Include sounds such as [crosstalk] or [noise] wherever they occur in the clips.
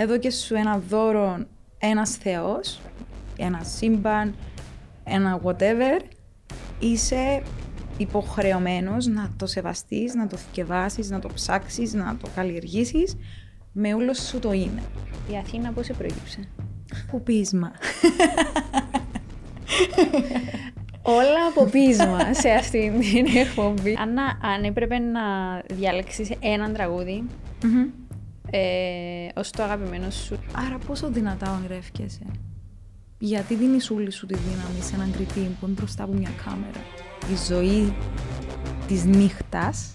εδώ και σου ένα δώρο ένας θεός, ένα σύμπαν, ένα whatever, είσαι υποχρεωμένος να το σεβαστείς, να το θυκευάσεις, να το ψάξεις, να το καλλιεργήσεις με όλο σου το είναι. Η Αθήνα πώς σε προέκυψε; Που πείσμα. [laughs] Όλα από πείσμα σε αυτήν την εκπομπή. [laughs] Αν, αν έπρεπε να διαλέξεις έναν τραγούδι ε, ως το αγαπημένο σου. Άρα πόσο δυνατά ονειρεύκεσαι. Γιατί δίνεις όλη σου τη δύναμη σε έναν κριτή που είναι μπροστά από μια κάμερα. Η ζωή της νύχτας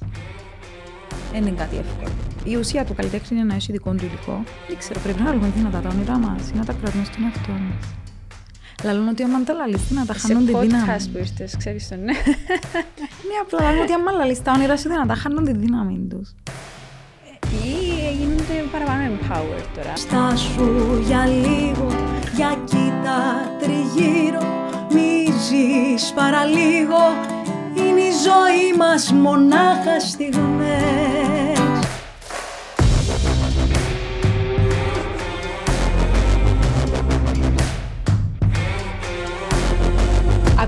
δεν είναι κάτι εύκολο. Η ουσία του καλλιτέχνη είναι να έχει δικό του υλικό. Δεν ξέρω, πρέπει να λέμε δυνατά τα όνειρά μας ή να τα κρατούμε στον εαυτό μας. Λαλούν ότι άμα τα λαλείς να τα χάνουν τη δύναμη. Σε podcast που ήρθες, ξέρεις το ναι. Ναι, απλά λαλούν ότι άμα λαλείς τα όνειρα σου να τα χάνουν τη δύναμη τους. Ή γίνονται παραπάνω empowered τώρα. Στάσου για λίγο, για κοίτα τριγύρω Μη ζεις παραλίγο, είναι η ζωή μας μονάχα στιγμές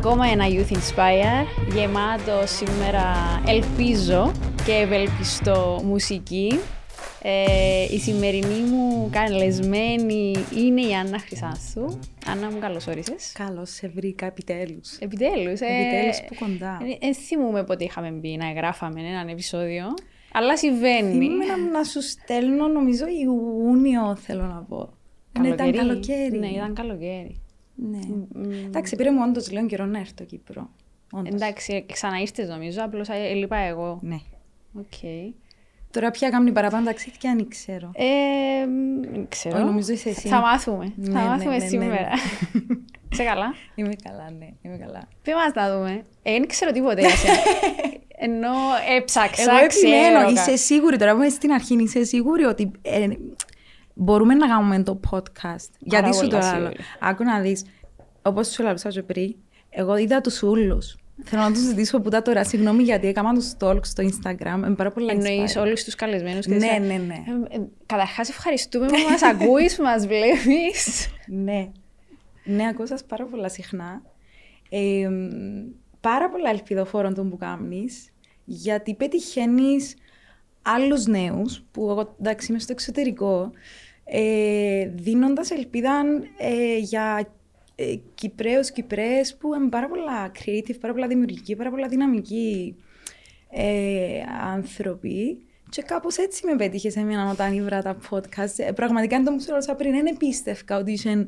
Ακόμα ένα Youth Inspire, γεμάτο σήμερα ελπίζω και ευελπιστώ μουσική. Ε, η σημερινή μου καλεσμένη είναι η Άννα Χρυσάνθου. Άννα μου καλώς όρισες. Καλώς σε βρήκα επιτέλους. Επιτέλους. Ε, Επιτέλους που κοντά. Ε, ε, θυμούμαι πότε είχαμε μπει να γράφαμε έναν επεισόδιο. Αλλά συμβαίνει. Θυμούμαι να, να σου στέλνω νομίζω Ιούνιο θέλω να πω. Ναι, ήταν καλοκαίρι. Ναι, ήταν καλοκαίρι. Ναι. Εντάξει, πήρε μου όντως λίγο καιρό να έρθω Κύπρο. Όντως. Εντάξει, ξαναήρθες νομίζω, απλώς έλειπα εγώ. Ναι. Okay. Τώρα πια κάνει παραπάνω ταξίδια, αν ξέρω. Ε, μ, ξέρω. Όχι, νομίζω είσαι εσύ. Θα μάθουμε. Ναι, θα ναι, μάθουμε ναι, ναι, σήμερα. ναι. [laughs] Σε καλά; Είμαι καλά, ναι, είμαι καλά. Πε μας να δούμε; Ε, δεν ξέρω τίποτα για σένα. [laughs] Ενώ έψαξα, Εγώ επιμένω, ξέρω. είσαι σίγουρη τώρα που είμαι στην αρχή, είσαι σίγουρη ότι ε, μπορούμε να κάνουμε το podcast. Γιατί σου το πολλά άλλο. σίγουρη. Άκου να δεις, όπως σου έλεγα και πριν, εγώ είδα τους ούλους. Θέλω να τους ζητήσω που τα τώρα, συγγνώμη γιατί έκανα τους stalk στο Instagram, είναι πάρα πολλά Εννοείς inspired. όλους τους καλεσμένους. και Ναι, σε- ναι, ναι. Ε, ε, Καταρχάς ευχαριστούμε που μας ακούεις, που μας βλέπεις. Ναι. Ναι, ακούω σας πάρα πολλά συχνά. Ε, πάρα πολλά ελπιδοφόρων των που κάνεις, γιατί πετυχαίνεις άλλους νέους, που εγώ εντάξει είμαι στο εξωτερικό, ε, δίνοντας ελπίδα ε, για ε, Κυπραίους, Κυπραίες που είναι πάρα πολλά creative, πάρα πολλά δημιουργικοί, πάρα πολλά δυναμικοί ε, άνθρωποι. Και κάπως έτσι με πέτυχες σε μια όταν ήβρα τα podcast. Ε, πραγματικά, το μου σου έρωσα πριν, δεν πίστευκα ότι είσαι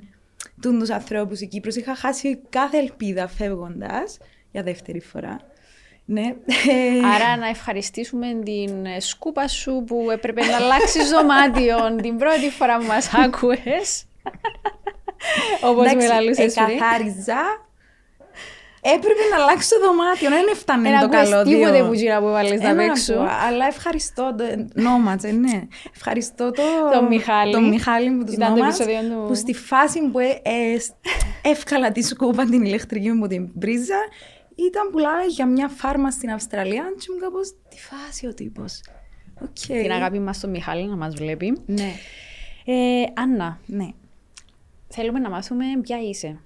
του ανθρώπους η Κύπρος. Είχα χάσει κάθε ελπίδα φεύγοντας για δεύτερη φορά. Ναι. [laughs] Άρα να ευχαριστήσουμε την ε, σκούπα σου που έπρεπε να αλλάξεις δωμάτιο την πρώτη φορά που μας άκουες. [laughs] Όπως με Εντάξει, λαλούσες πριν. εκαθάριζα. Έπρεπε να αλλάξει το δωμάτιο, δεν έφτανε Δεν το ακούες καλώδιο. τίποτε που γύρα που βάλεις να Ένα παίξω. ακούω, Αλλά ευχαριστώ. το- Νόματζε, ναι. Ευχαριστώ το, Τον Μιχάλη. τον Μιχάλη που τους Ήταν το νόμας, επεισόδιο του. που στη φάση που ε, ε, εύκολα τη σκούπα την ηλεκτρική μου την πρίζα ήταν που λάγα για μια φάρμα στην Αυστραλία και μου κάπως τη φάση ο τύπος. Οκ. Την αγάπη μας στον Μιχάλη να μας βλέπει. Ναι, Ε, Άννα, ναι. Θέλουμε να μάθουμε ποια είσαι.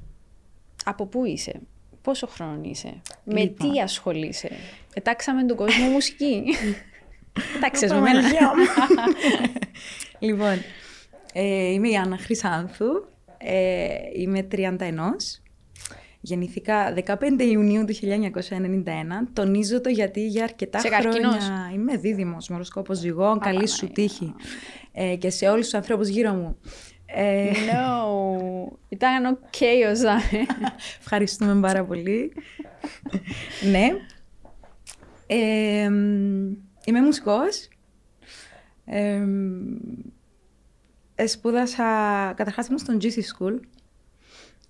Από πού είσαι. Πόσο χρόνο είσαι. Με Λοιπόν. τι ασχολείσαι. Ετάξαμε τον κόσμο μουσική. Ετάξες με Ω, μένα. Παναγία μου. [laughs] λοιπόν, ε, είμαι η Άννα Χρυσάνθου. Ε, είμαι 31. Γεννήθηκα 15 Ιουνίου του 1991. Τονίζω το γιατί για αρκετά Σε χρόνια καρκίνος. είμαι δίδυμος, μοροσκόπος ζυγών, καλή σου Παναγία. τύχη. Ε, και σε όλους τους ανθρώπους γύρω μου. Ε, [laughs] No. Ήταν οκ ο Ζάμε. Ευχαριστούμε πάρα πολύ. ναι. Ε, μ, είμαι μουσικός. Ε, μ, ε, σπούδασα, καταρχάς ήμουν στον GC School.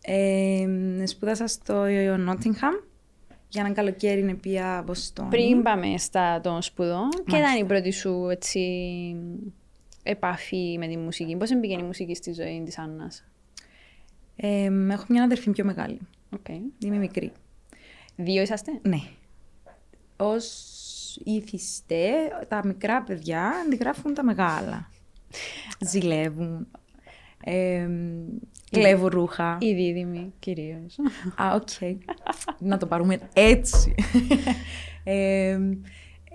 Ε, μ, σπούδασα στο Nottingham. Για έναν καλοκαίρι είναι πια Βοστόνη. Πριν πάμε στα των σπουδών, και Μάλιστα. ήταν η πρώτη σου έτσι, επαφή με τη μουσική. Πώς μπήκε η μουσική στη ζωή της Άννας; Ε, μ, έχω μια αδερφή πιο μεγάλη. Okay. Είμαι μικρή. Δύο είσαστε; Ναι. Ως είθισται, τα μικρά παιδιά αντιγράφουν τα μεγάλα. ζηλεύουν, ε, κλέβουν ρούχα. Οι δίδυμοι κυρίως. Α, οκ. Να το πάρουμε έτσι. [laughs] ε,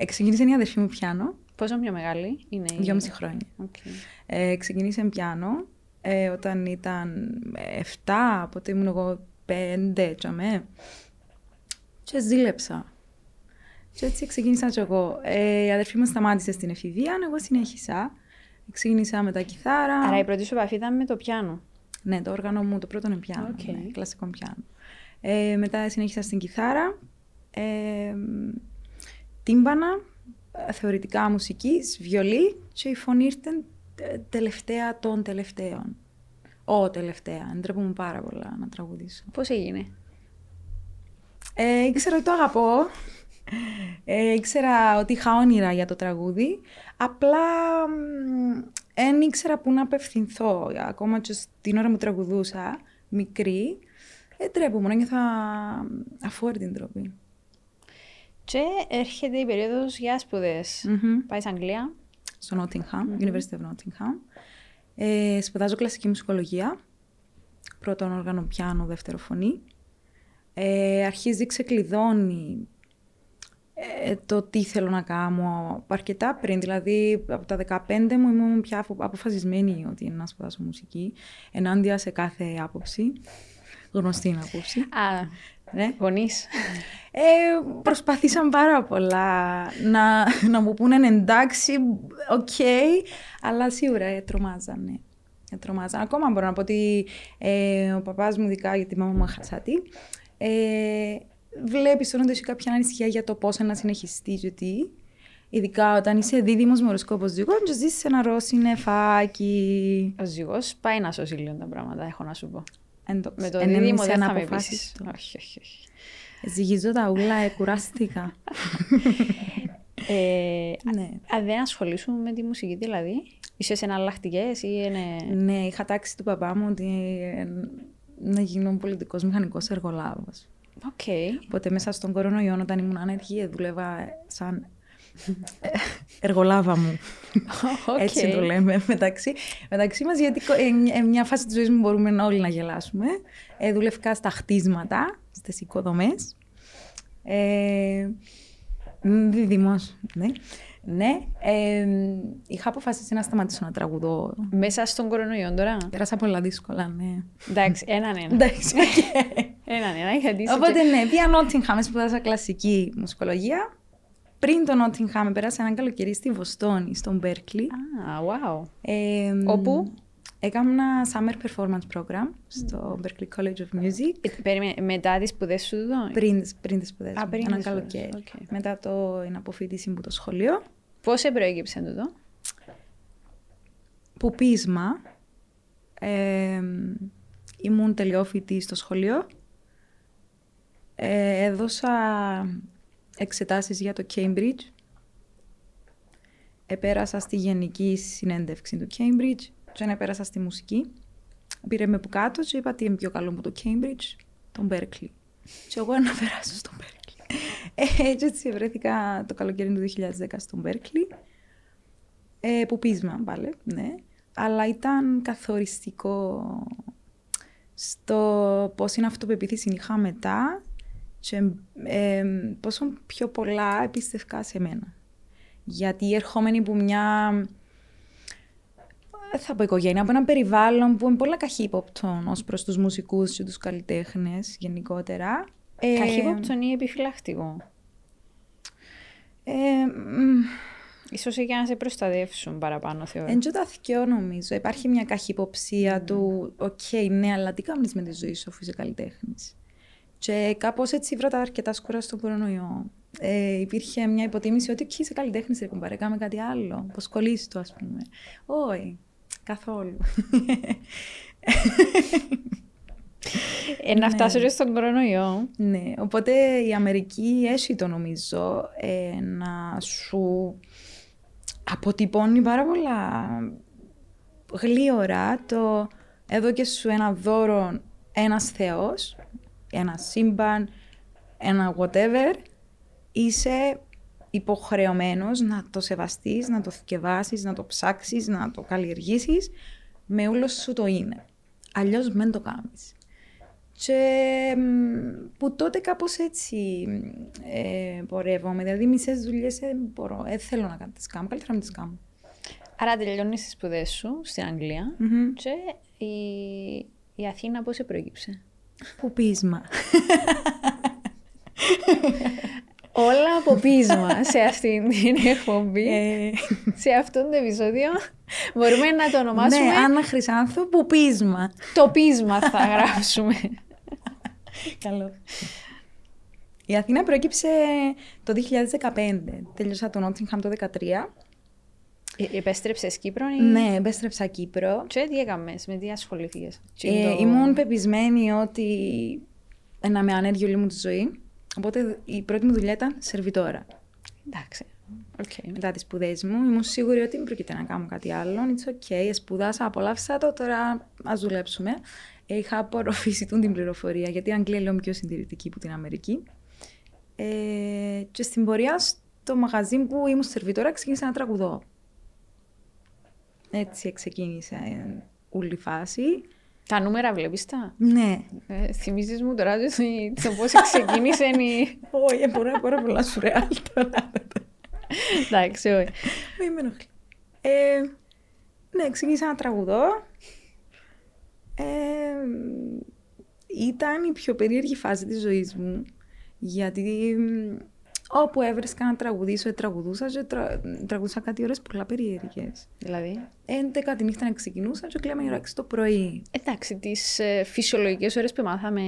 ξεκίνησε η αδερφή μου πιάνο, Πόσο πιο μεγάλη είναι η... δυόμιση χρόνια. Οκ. Ε, ξεκίνησε πιάνο ε, όταν ήταν 7, οπότε ήμουν εγώ 5, τζιαμέ. Και ζήλεψα. Και έτσι ξεκίνησα και εγώ. Ε, η αδερφή μου σταμάτησε στην εφηβεία, εγώ συνέχισα. Ξεκίνησα με τα κιθάρα. Άρα η πρώτη σου επαφή ήταν με το πιάνο. Ναι, το όργανο μου, το πρώτο είναι πιάνο, Οκ. ναι, κλασικό πιάνο. Ε, μετά συνέχισα στην κιθάρα, ε, τύμπανα, ε, θεωρητικά μουσικής, βιολί και η φωνή ήρθε ε, τελευταία των τελευταίων. Ω, τελευταία. Ντρέπομαι πάρα πολλά να τραγουδήσω. Πώς έγινε; Ε, ήξερα ότι το αγαπώ. Ε, ήξερα ότι είχα όνειρα για το τραγούδι. Απλά δεν ήξερα πού να απευθυνθώ. Ακόμα και στην ώρα που τραγουδούσα, μικρή, ε, ντρέπομαι, νιώθα αφόρη την τροπή. Και έρχεται η περίοδος για σπουδές. Μμμ. Πάει στην Αγγλία. Στο Nottingham, University of Nottingham. Ε, σπουδάζω κλασική μουσικολογία. Πρώτον όργανο πιάνο, δεύτερο φωνή. Ε, αρχίζει ξεκλειδώνει ε, το τι θέλω να κάνω αρκετά πριν. Δηλαδή, από τα 15 μου ήμουν πια απο- αποφασισμένη ότι είναι να σπουδάσω μουσική, ενάντια σε κάθε άποψη. Γνωστή είναι άποψη. Α, Ναι. γονείς. Ε, προσπαθήσαν πάρα πολλά να, να μου πούνε εντάξει, οκ, αλλά σίγουρα ε, τρομάζανε. Ε, τρομάζανε. Ακόμα μπορώ να πω ότι ε, ο παπάς μου, ειδικά γιατί η μάμα μου χασάτη, ε, βλέπεις όταν έχει κάποια ανησυχία για το πώς να συνεχιστεί, γιατί ειδικά όταν είσαι δίδυμος με οροσκόπος ζυγό, και ζήσεις σε ένα ρώση νεφάκι. Ο ζυγός πάει να σώσει λίγο τα πράγματα, έχω να σου πω. Εντάξει, Με το εν δίδυμο είσαι δεν θα με αναποφάσιστο. πείσεις. Όχι, όχι, όχι. Ζυγίζω τα ούλα, ε, κουράστηκα. [laughs] Ε, ναι. αν δεν ασχολείσουν με τη μουσική δηλαδή, είσαι σε εναλλακτικές ή είναι... Ναι, είχα τάξει του παπά μου ότι ε, να γίνω πολιτικός μηχανικός εργολάβος. Οκ. Οπότε μέσα στον κορονοϊό όταν ήμουν άνεργη ε, δούλευα σαν ε, εργολάβα μου. Οκ. Έτσι το λέμε μεταξύ, μεταξύ μας γιατί κο- ε, ε, μια φάση της ζωής μου μπορούμε όλοι να γελάσουμε. Ε, δούλευκα στα χτίσματα, στις οικοδομές. Ε, μ, δίδυμος, ναι. Ναι, ε, είχα αποφασίσει να σταματήσω να τραγουδώ. Μέσα στον κορονοϊό τώρα; Πέρασα πολλά δύσκολα, ναι. Εντάξει, έναν ένα. Εντάξει, οκ. Έναν ένα, γιατί είσαι Οπότε και- ναι, πήα Νότιγχαμ, σπούδασα κλασική μουσικολογία. Πριν το Νότιγχαμ, πέρασα ένα καλοκαίρι στη Βοστόνη, στον Μπέρκλι. Α, wow. Ε, Όπου; Έκανα ένα summer performance program στο Berklee College of Music. Ε, περίμενε, μετά τις σπουδές σου εδώ; Πριν, πριν τις σπουδές Α, μου, πριν ένα τις σπουδές, καλοκαίρι. οκ. Μετά το την αποφύτιση μου το σχολείο. Πώς σε προέκυψε τούτο; Που πείσμα. Ε, ήμουν τελειόφοιτη στο σχολείο. Ε, έδωσα εξετάσεις για το Cambridge. Επέρασα στη γενική συνέντευξη του Cambridge και επέρασα στη μουσική. Πήρε με που κάτω και είπα τι είναι πιο καλό από το Cambridge, τον Berkeley. Και εγώ να περάσω στον Berkeley. Ε, και έτσι βρέθηκα το καλοκαίρι του 2010 στον Berkeley. Ε, που πείσμα πάλι, ναι. Αλλά ήταν καθοριστικό στο πόση αυτοπεποίθηση είχα μετά και ε, πόσο πιο πολλά επίστευκα σε μένα. Γιατί ερχόμενη από μια, δεν θα πω οικογένεια, από ένα περιβάλλον που είναι πολλά καχύποπτο ως προς τους μουσικούς και τους καλλιτέχνες γενικότερα. Ε, Καχύποπτον ή επιφυλακτικό. Ε, μ, Ίσως για να σε προστατεύσουν παραπάνω, θεωρώ. Εν και τα θκυο, νομίζω. Υπάρχει μια καχυποψία του «OK, ναι, αλλά τι κάνεις με τη ζωή σου αφού είσαι καλλιτέχνης». Και κάπως έτσι βρήκα αρκετά σκούρα στον κορονοϊό. Ε, υπήρχε μια υποτίμηση ότι «OK, είσαι καλλιτέχνης, ρε κουμπάρε, κάμε κάτι άλλο, πως κολλήσεις το, ας πούμε». Όχι, καθόλου. Ε, να φτάσω και στον κορονοϊό. Ναι, οπότε η Αμερική έχει το νομίζω ε, να σου αποτυπώνει πάρα πολλά γλίωρα το εδώ και σου ένα δώρο ένας θεός, ένα σύμπαν, ένα whatever, είσαι υποχρεωμένος να το σεβαστείς, να το θυκευάσεις, να το ψάξεις, να το καλλιεργήσεις με όλο σου το είναι. Αλλιώς δεν το κάνεις. Και που τότε κάπως έτσι ε, πορεύομαι. Δηλαδή μισές δουλειές ε, μπορώ, ε, θέλω να κάνω τις κάνω, καλύτερα να τις κάνω. Άρα τελειώνεις τις σπουδές σου στην αγγλια και η, η Αθήνα πώς σε προέκυψε; Που πείσμα. Όλα από πείσμα σε αυτήν την εκπομπή, Ε, σε αυτό το επεισόδιο. Μπορούμε να το ονομάσουμε ναι, Άννα Χρυσάνθου, που πείσμα. το πείσμα θα γράψουμε. Καλό. Η Αθήνα προέκυψε το 2015. Τέλειωσα το Νότιγχαμ το 2013. Ε, Επέστρεψες Κύπρο ή... Ναι, επέστρεψα Κύπρο. Και τι έκαμες, με τι ασχολήθηκες; Τι Ε, το- Ήμουν πεπεισμένη ότι να 'μαι άνεργη όλη μου τη ζωή. Οπότε η πρώτη μου δουλειά ήταν σερβιτόρα. Εντάξει. Οκ. Μετά τις σπουδές μου, ήμουν σίγουρη ότι δεν πρόκειται να κάνω κάτι άλλο. It's okay, σπουδάσα, απολαύσα το, τώρα ας δουλέψουμε. Ε, Είχα απορροφήσει τούτην την πληροφορία, γιατί η Αγγλία είναι λίγο πιο συντηρητική από την Αμερική. Ε, και στην πορεία, στο μαγαζί που ήμουν σερβιτόρα, ξεκίνησα να τραγουδώ. Έτσι ξεκίνησε ε, όλη η φάση. Τα νούμερα βλέπεις τα; Ναι. Ε, θυμίζεις μου τώρα ότι το πώς ξεκίνησε η... [laughs] Όχι, μπορεί να πάρα πολλά σουρεάλ τώρα. Εντάξει, όχι. Μην με ενοχλεί. Ε, ναι, ξεκίνησα να τραγουδώ. Ε, ήταν η πιο περίεργη φάση της ζωής μου. Γιατί μ, όπου έβρισκα να τραγουδήσω, ε, τραγουδούσα και τρα, τραγουδούσα κάτι ώρες πολλά περίεργες. Δηλαδή; 11 τη νύχτα να ξεκινούσα και κλαίμε η ώρα 6 το πρωί. Εντάξει, τις ε, φυσιολογικές ώρες που μάθαμε.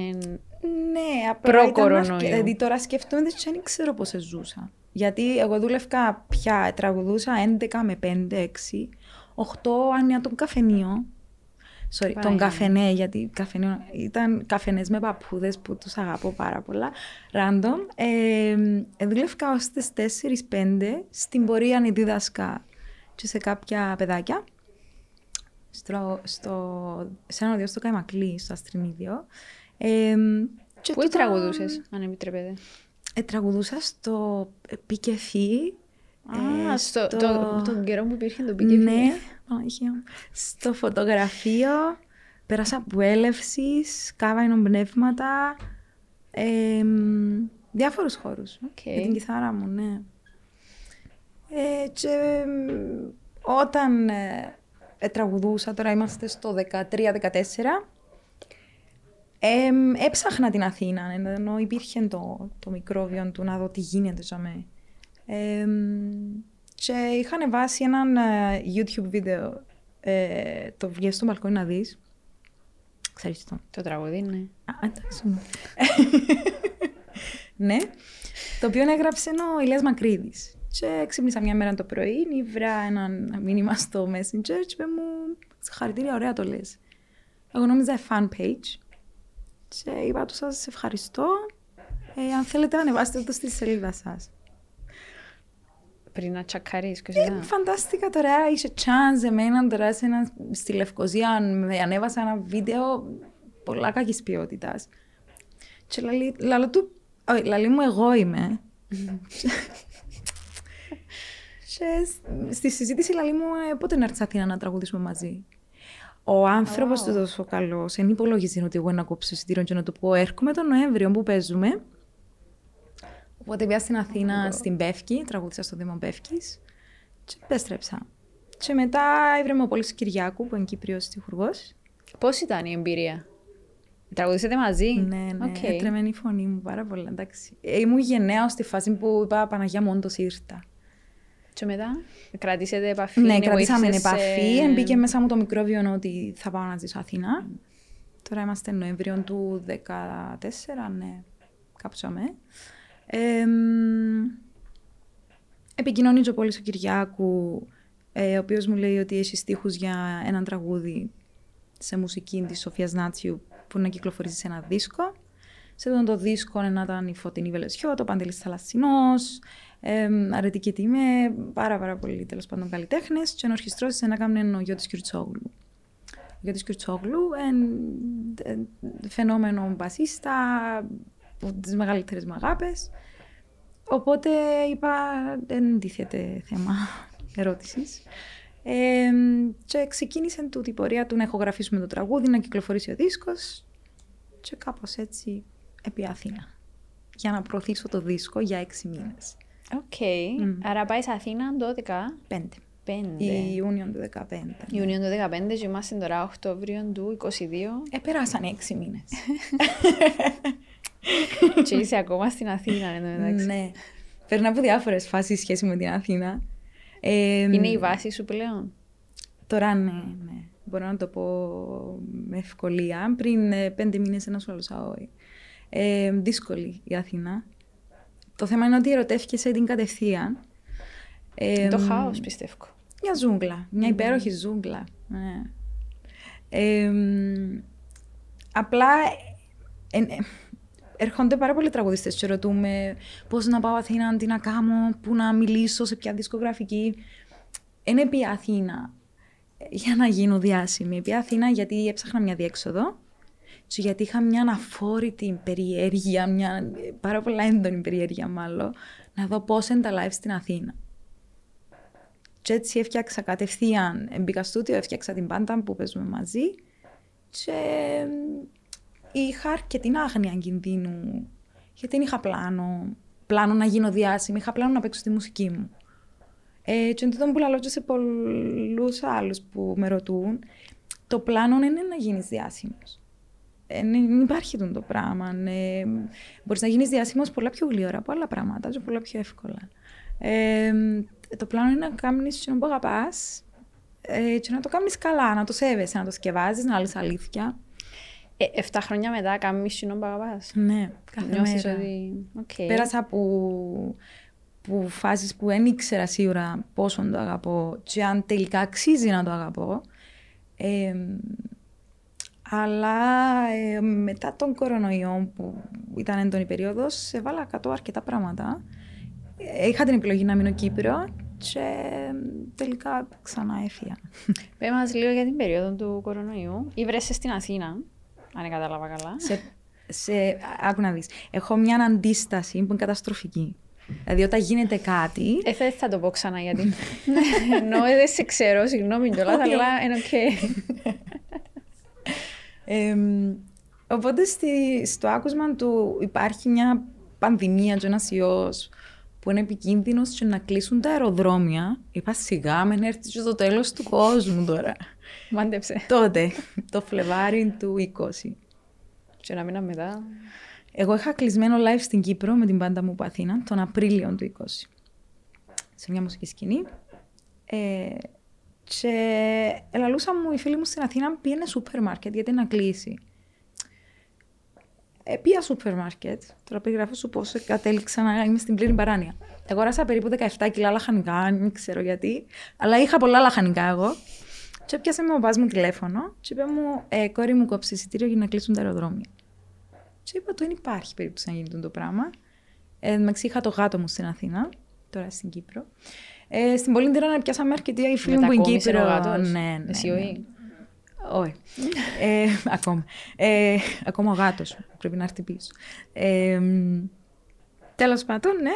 Ναι, απλά Προ-κορονοϊού. ήταν αρκε- Δηλαδή τώρα σκέφτομαι και δεν ξέρω πώς ζούσα. Γιατί εγώ δούλευκα πια, τραγουδούσα 11 με 5, 6, 8 άνοια τον καφενείο. Sorry, τον Παναγία. καφενέ, γιατί καφενείο, ήταν καφενές με παππούδες που τους αγαπώ πάρα πολλά. Random. Ε, ε, δούλευκα ως τις 4-5, στην πορεία να δίδασκα και σε κάποια παιδάκια. Στο, στο, σε ένα οδείο στο Καϊμακλή, στο Αστριμίδιο. Ε, και Πού τούτα- τραγουδούσες, αν επιτρέπετε; ε, τραγουδούσα στο Πικεφί. Α, στο, το, τον καιρό που υπήρχε το πήγε Ναι, Παναγία μου. στο φωτογραφείο. Πέρασα από έλευση, κάβα πνεύματα. Ε, μ, διάφορους χώρους. Οκ. Με την κιθάρα μου, ναι. Ε, και μ, όταν ε, ε, τραγουδούσα, τώρα είμαστε στο 13-14, ε, μ, έψαχνα την Αθήνα, ενώ υπήρχε το, το μικρόβιο του να δω τι γίνεται για μέ. Ε, μ, και είχα ανεβάσει έναν ε, YouTube βίντεο, ε, το βγες στο μπαλκόνι να δεις. Ξέρεις το. Το τραγούδι, ναι. Α, εντάξει, συγγνώμη. [laughs] ναι. Το οποίο έγραψε ο Ηλίας Μακρύδης. Και ξύπνησα μια μέρα το πρωί, ήβρα ένα μήνυμα στο Messenger και είπε μου «Συγχαρητήρια, ωραία το λες». Εγώ νόμιζα fan page και είπα του σας ευχαριστώ. Ε, αν θέλετε ανεβάστε το στη σελίδα σας. Πριν να τσακαρείς και Ε, εσύ. φαντάστηκα τώρα, είχε chance εμένα τώρα σε ένα, στη Λευκοσία, με ανέβασα ένα βίντεο πολλά κακής ποιότητας. Και λαλεί, λαλό του, όχι, λαλεί μου εγώ είμαι. [laughs] και σ- στη συζήτηση λαλεί μου, ε, πότε να έρθεις Αθήνα να τραγουδήσουμε μαζί; Ο άνθρωπος Wow. του τόσο καλό, δεν υπολογίζει ότι εγώ να κόψω εισιτήριο και να του πω έρχομαι τον Νοέμβριο που παίζουμε. Οπότε πήγα στην Αθήνα, στην Πεύκη, τραγούδισα στο Δήμο Πεύκης και επέστρεψα. Και μετά ήβρε με ο Πόλης Κυριάκου, που είναι Κύπριος στιχουργός. Πώς ήταν η εμπειρία; Τραγουδήσατε μαζί; Ναι, ναι, Οκ. έτρεμε η φωνή μου πάρα πολύ, εντάξει. Ε, ήμουν γενναία στη φάση που είπα Παναγιά μου, όντως ήρθα. Και μετά, κρατήσετε επαφή. Ναι, είναι κρατήσαμε βοήθησες, επαφή, ε, εμπήκε μέσα μου το μικρόβιο ότι θα πάω να ζήσω Αθήνα. Τώρα είμαστε Νοέμβριο του 2014, ναι, κάπου αμέ. Ε, μ, επικοινωνεί και ο Πόλης ο Κυριάκου, ε, ο οποίος μου λέει ότι έχει στίχους για έναν τραγούδι σε μουσική της Σοφίας Νάτσιου που να κυκλοφορήσει σε ένα δίσκο. Σε αυτόν το δίσκο να ήταν η Φωτεινή Βελεσιό, το Παντελής Θαλασσινός, ε, αρετική τιμή, πάρα πάρα πολύ τέλος πάντων καλλιτέχνες και ενορχιστρώσεις να κάνουν ο Γιώτης Κιουρτσόγλου. Ο Γιώτης Κιουρτσόγλου, εν, φαινόμενο μπασίστα, από τις μεγαλύτερες μου αγάπες. Οπότε είπα, δεν τίθεται θέμα ερώτησης. Ε, και ξεκίνησε τούτη η πορεία του να ηχογραφήσουμε το τραγούδι, να κυκλοφορήσει ο δίσκος και κάπως έτσι επί Αθήνα. Για να προωθήσω το δίσκο για έξι μήνες. Οκ. Άρα πάεις Αθήνα το 15. Πέντε. Πέντε. Ιούνιο του 15. Ιούνιο του 15 και είμαστε τώρα Οκτώβριο του 22 Ε, περάσαν έξι μήνες. [laughs] [laughs] και είσαι ακόμα στην Αθήνα εν τω μεταξύ. ναι. Περνά από διάφορες φάσεις σχέση με την Αθήνα. Ε, Είναι η βάση σου πλέον; Τώρα ναι, ναι. Μπορώ να το πω με ευκολία. Πριν ε, πέντε μήνες ένας άλλος όχι. Ε, δύσκολη η Αθήνα. Το θέμα είναι ότι ερωτεύτηκε την κατευθείαν. Ε, το χάος πιστεύω. Μια ζούγκλα. Μια υπέροχη ζούγκλα. Ναι. Ε, απλά ε, ε, έρχονται πάρα πολλοί τραγουδιστές και ρωτούμε πώς να πάω Αθήνα, τι να κάνω, πού να μιλήσω, σε ποια δισκογραφική. Είναι επί Αθήνα για να γίνω διάσημη. Επί Αθήνα γιατί έψαχνα μια διέξοδο και γιατί είχα μια αναφόρητη περιέργεια, μια πάρα πολλά έντονη περιέργεια μάλλον, να δω πώς είναι τα live στην Αθήνα. Και έτσι έφτιαξα κατευθείαν, μπήκα στούτιο, έφτιαξα την πάντα που παίζουμε μαζί και είχα αρκετή άγνοια κινδύνου, γιατί δεν είχα πλάνο, πλάνο να γίνω διάσημη, είχα πλάνο να παίξω τη μουσική μου. Ε, και τούτο που λέω σε πολλούς άλλους που με ρωτούν, το πλάνο είναι να γίνεις διάσημος. Ε, δεν υπάρχει το πράγμα. Ε, μπορείς να γίνεις διάσημος πολλά πιο γλύωρα από άλλα πράγματα και πολλά πιο εύκολα. Ε, το πλάνο είναι να κάνεις το που αγαπάς ε, και να το κάνεις καλά, να το σέβεσαι, να το σκευάζεις, να λες αλήθεια. Ε, εφτά χρόνια μετά κάνεις σινό που αγαπάς. Ναι, κάθε Νιώθεις μέρα. ότι... Okay. Πέρασα από, που φάσεις που δεν ήξερα σίγουρα πόσο το αγαπώ και αν τελικά αξίζει να το αγαπώ. Ε, αλλά ε, μετά τον κορονοϊό που ήταν έντονη περίοδος, έβαλα κάτω αρκετά πράγματα. Ε, είχα την επιλογή να μείνω Κύπρο και τελικά ξανά έφυγα. Πες μας λίγο για την περίοδο του κορονοϊού. Ή βρέσαι στην Αθήνα, αν κατάλαβα καλά. σε, σε, άκου να δεις. Έχω μια αντίσταση που είναι καταστροφική. Δηλαδή όταν γίνεται κάτι, Ε, δεν θα το πω ξανά γιατί. Ενώ ε, δεν σε ξέρω, συγγνώμη κιόλας, Όχι. αλλά είναι οκ. Εμ, οπότε στη, στο άκουσμα του υπάρχει μια πανδημία και ένας ιός που είναι επικίνδυνος και να κλείσουν τα αεροδρόμια. Είπα σιγά μεν έρθει και το τέλος του κόσμου τώρα. Μάντεψε. Τότε, το Φλεβάρι του 20. Και ένα μήνα μετά. Εγώ είχα κλεισμένο live στην Κύπρο με την μπάντα μου από Αθήνα τον Απρίλιο του 20. Σε μια μουσική σκηνή. Ε, και ελαλούσα μου η φίλη μου στην Αθήνα πήγαινε σούπερ μάρκετ γιατί να κλείσει. Ε, πήγα σούπερ μάρκετ. Τώρα περιγράφω σου πώς κατέληξα να είμαι στην πλήρη παράνοια. Αγόρασα περίπου 17 κιλά λαχανικά, δεν ξέρω γιατί. Αλλά είχα πολλά λαχανικά εγώ. Και έπιασε με ο παπάς μου τηλέφωνο και είπε μου, ε, κόρη μου κόψει εισιτήριο για να κλείσουν τα αεροδρόμια. Και είπα, το δεν υπάρχει περίπτωση να γίνει το πράγμα. Ε, μεταξύ είχα το γάτο μου στην Αθήνα, τώρα στην Κύπρο. Ε, στην Πολύντερα να πιάσαμε αρκετοί οι φίλοι μου που είναι Μετακόμισε Κύπρο. ο γάτος. Ναι, ναι, Εσύ ναι. όχι; Όχι. ε, ακόμα. Ε, ακόμα ο γάτος πρέπει να έρθει πίσω. Ε, Τέλος πάντων, ναι.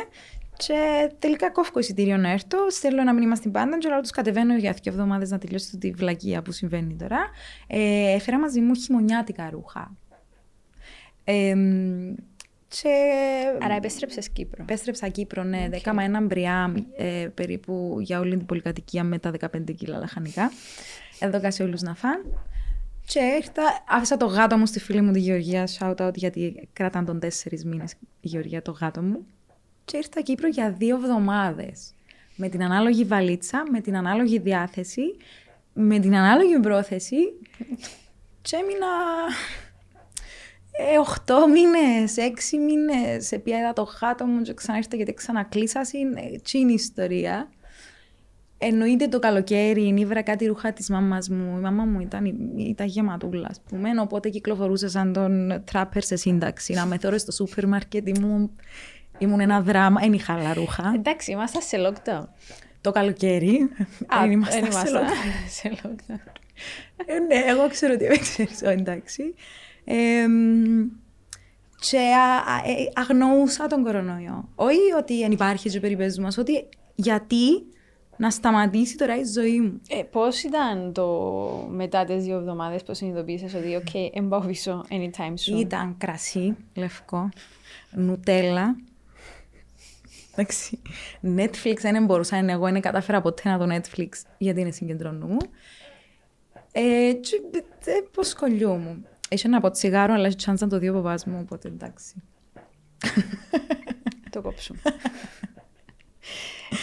Και τελικά κόφω εισιτήριο να έρθω. Στέλνω ένα μήνυμα στην πάντα. Και λέω τους κατεβαίνω για δύο εβδομάδες να τελειώσω τη βλακεία που συμβαίνει τώρα. Ε, έφερα μαζί μου χειμωνιάτικα ρούχα. Ε, και Άρα επέστρεψες Κύπρο. Επέστρεψα Κύπρο, ναι. Οκ. Έκανα ένα μπριάμ ε, περίπου για όλη την πολυκατοικία με τα 15 κιλά λαχανικά. Έδωκα σε όλους να φαν. Και ήρθα, άφησα το γάτο μου στη φίλη μου τη Γεωργία, shout out γιατί κράταν τον τέσσερις μήνες η Γεωργία το γάτο μου. Και ήρθα Κύπρο για δύο εβδομάδες. Με την ανάλογη βαλίτσα, με την ανάλογη διάθεση, με την ανάλογη πρόθεση. Και έμεινα ε, οχτώ μήνες, έξι μήνες. Επία το γάτο μου και ξανά ήρθα γιατί ξανακλείσασαι. Έτσι είναι η ιστορία. Εννοείται το καλοκαίρι, ήβρα κάτι ρούχα της μάμα μου. Η μάμα μου ήταν, ήταν γεματούλα, ας πούμε. Οπότε κυκλοφορούσα σαν τον τράπερ σε σύνταξη. Να με θωρώ στο σούπερ μάρκετ, ήμουν, ήμουν ένα δράμα. Δεν είχα άλλα ρούχα. Εντάξει, ήμασταν σε lockdown. το καλοκαίρι. Α, δεν ήμασταν δεν σε ήμασταν lockdown. [laughs] σε lockdown. Ε, ναι, εγώ ξέρω ότι [laughs] δεν ξέρεις, ω, εντάξει. Ε, μ, και α, α, ε, αγνοούσα τον κορονοϊό. Όχι ότι δεν υπάρχει και περιπέζου μας, ότι γιατί να σταματήσει τώρα η ζωή μου. Ε, Πώς ήταν το μετά τις δύο εβδομάδες που συνειδητοποίησες ότι, OK, δεν πάω πίσω anytime soon. Ήταν κρασί, λευκό, νουτέλα. Εντάξει. Netflix δεν μπορούσα, είναι εγώ, δεν κατάφερα ποτέ να το Netflix γιατί είναι συγκεντρώνου μου. Ε, και, ε, πώς σκολιού μου. Έχει ένα τσιγάρο, αλλά έχει τσάντσα το δύο παπάς μου, οπότε εντάξει. το κόψουμε. [laughs]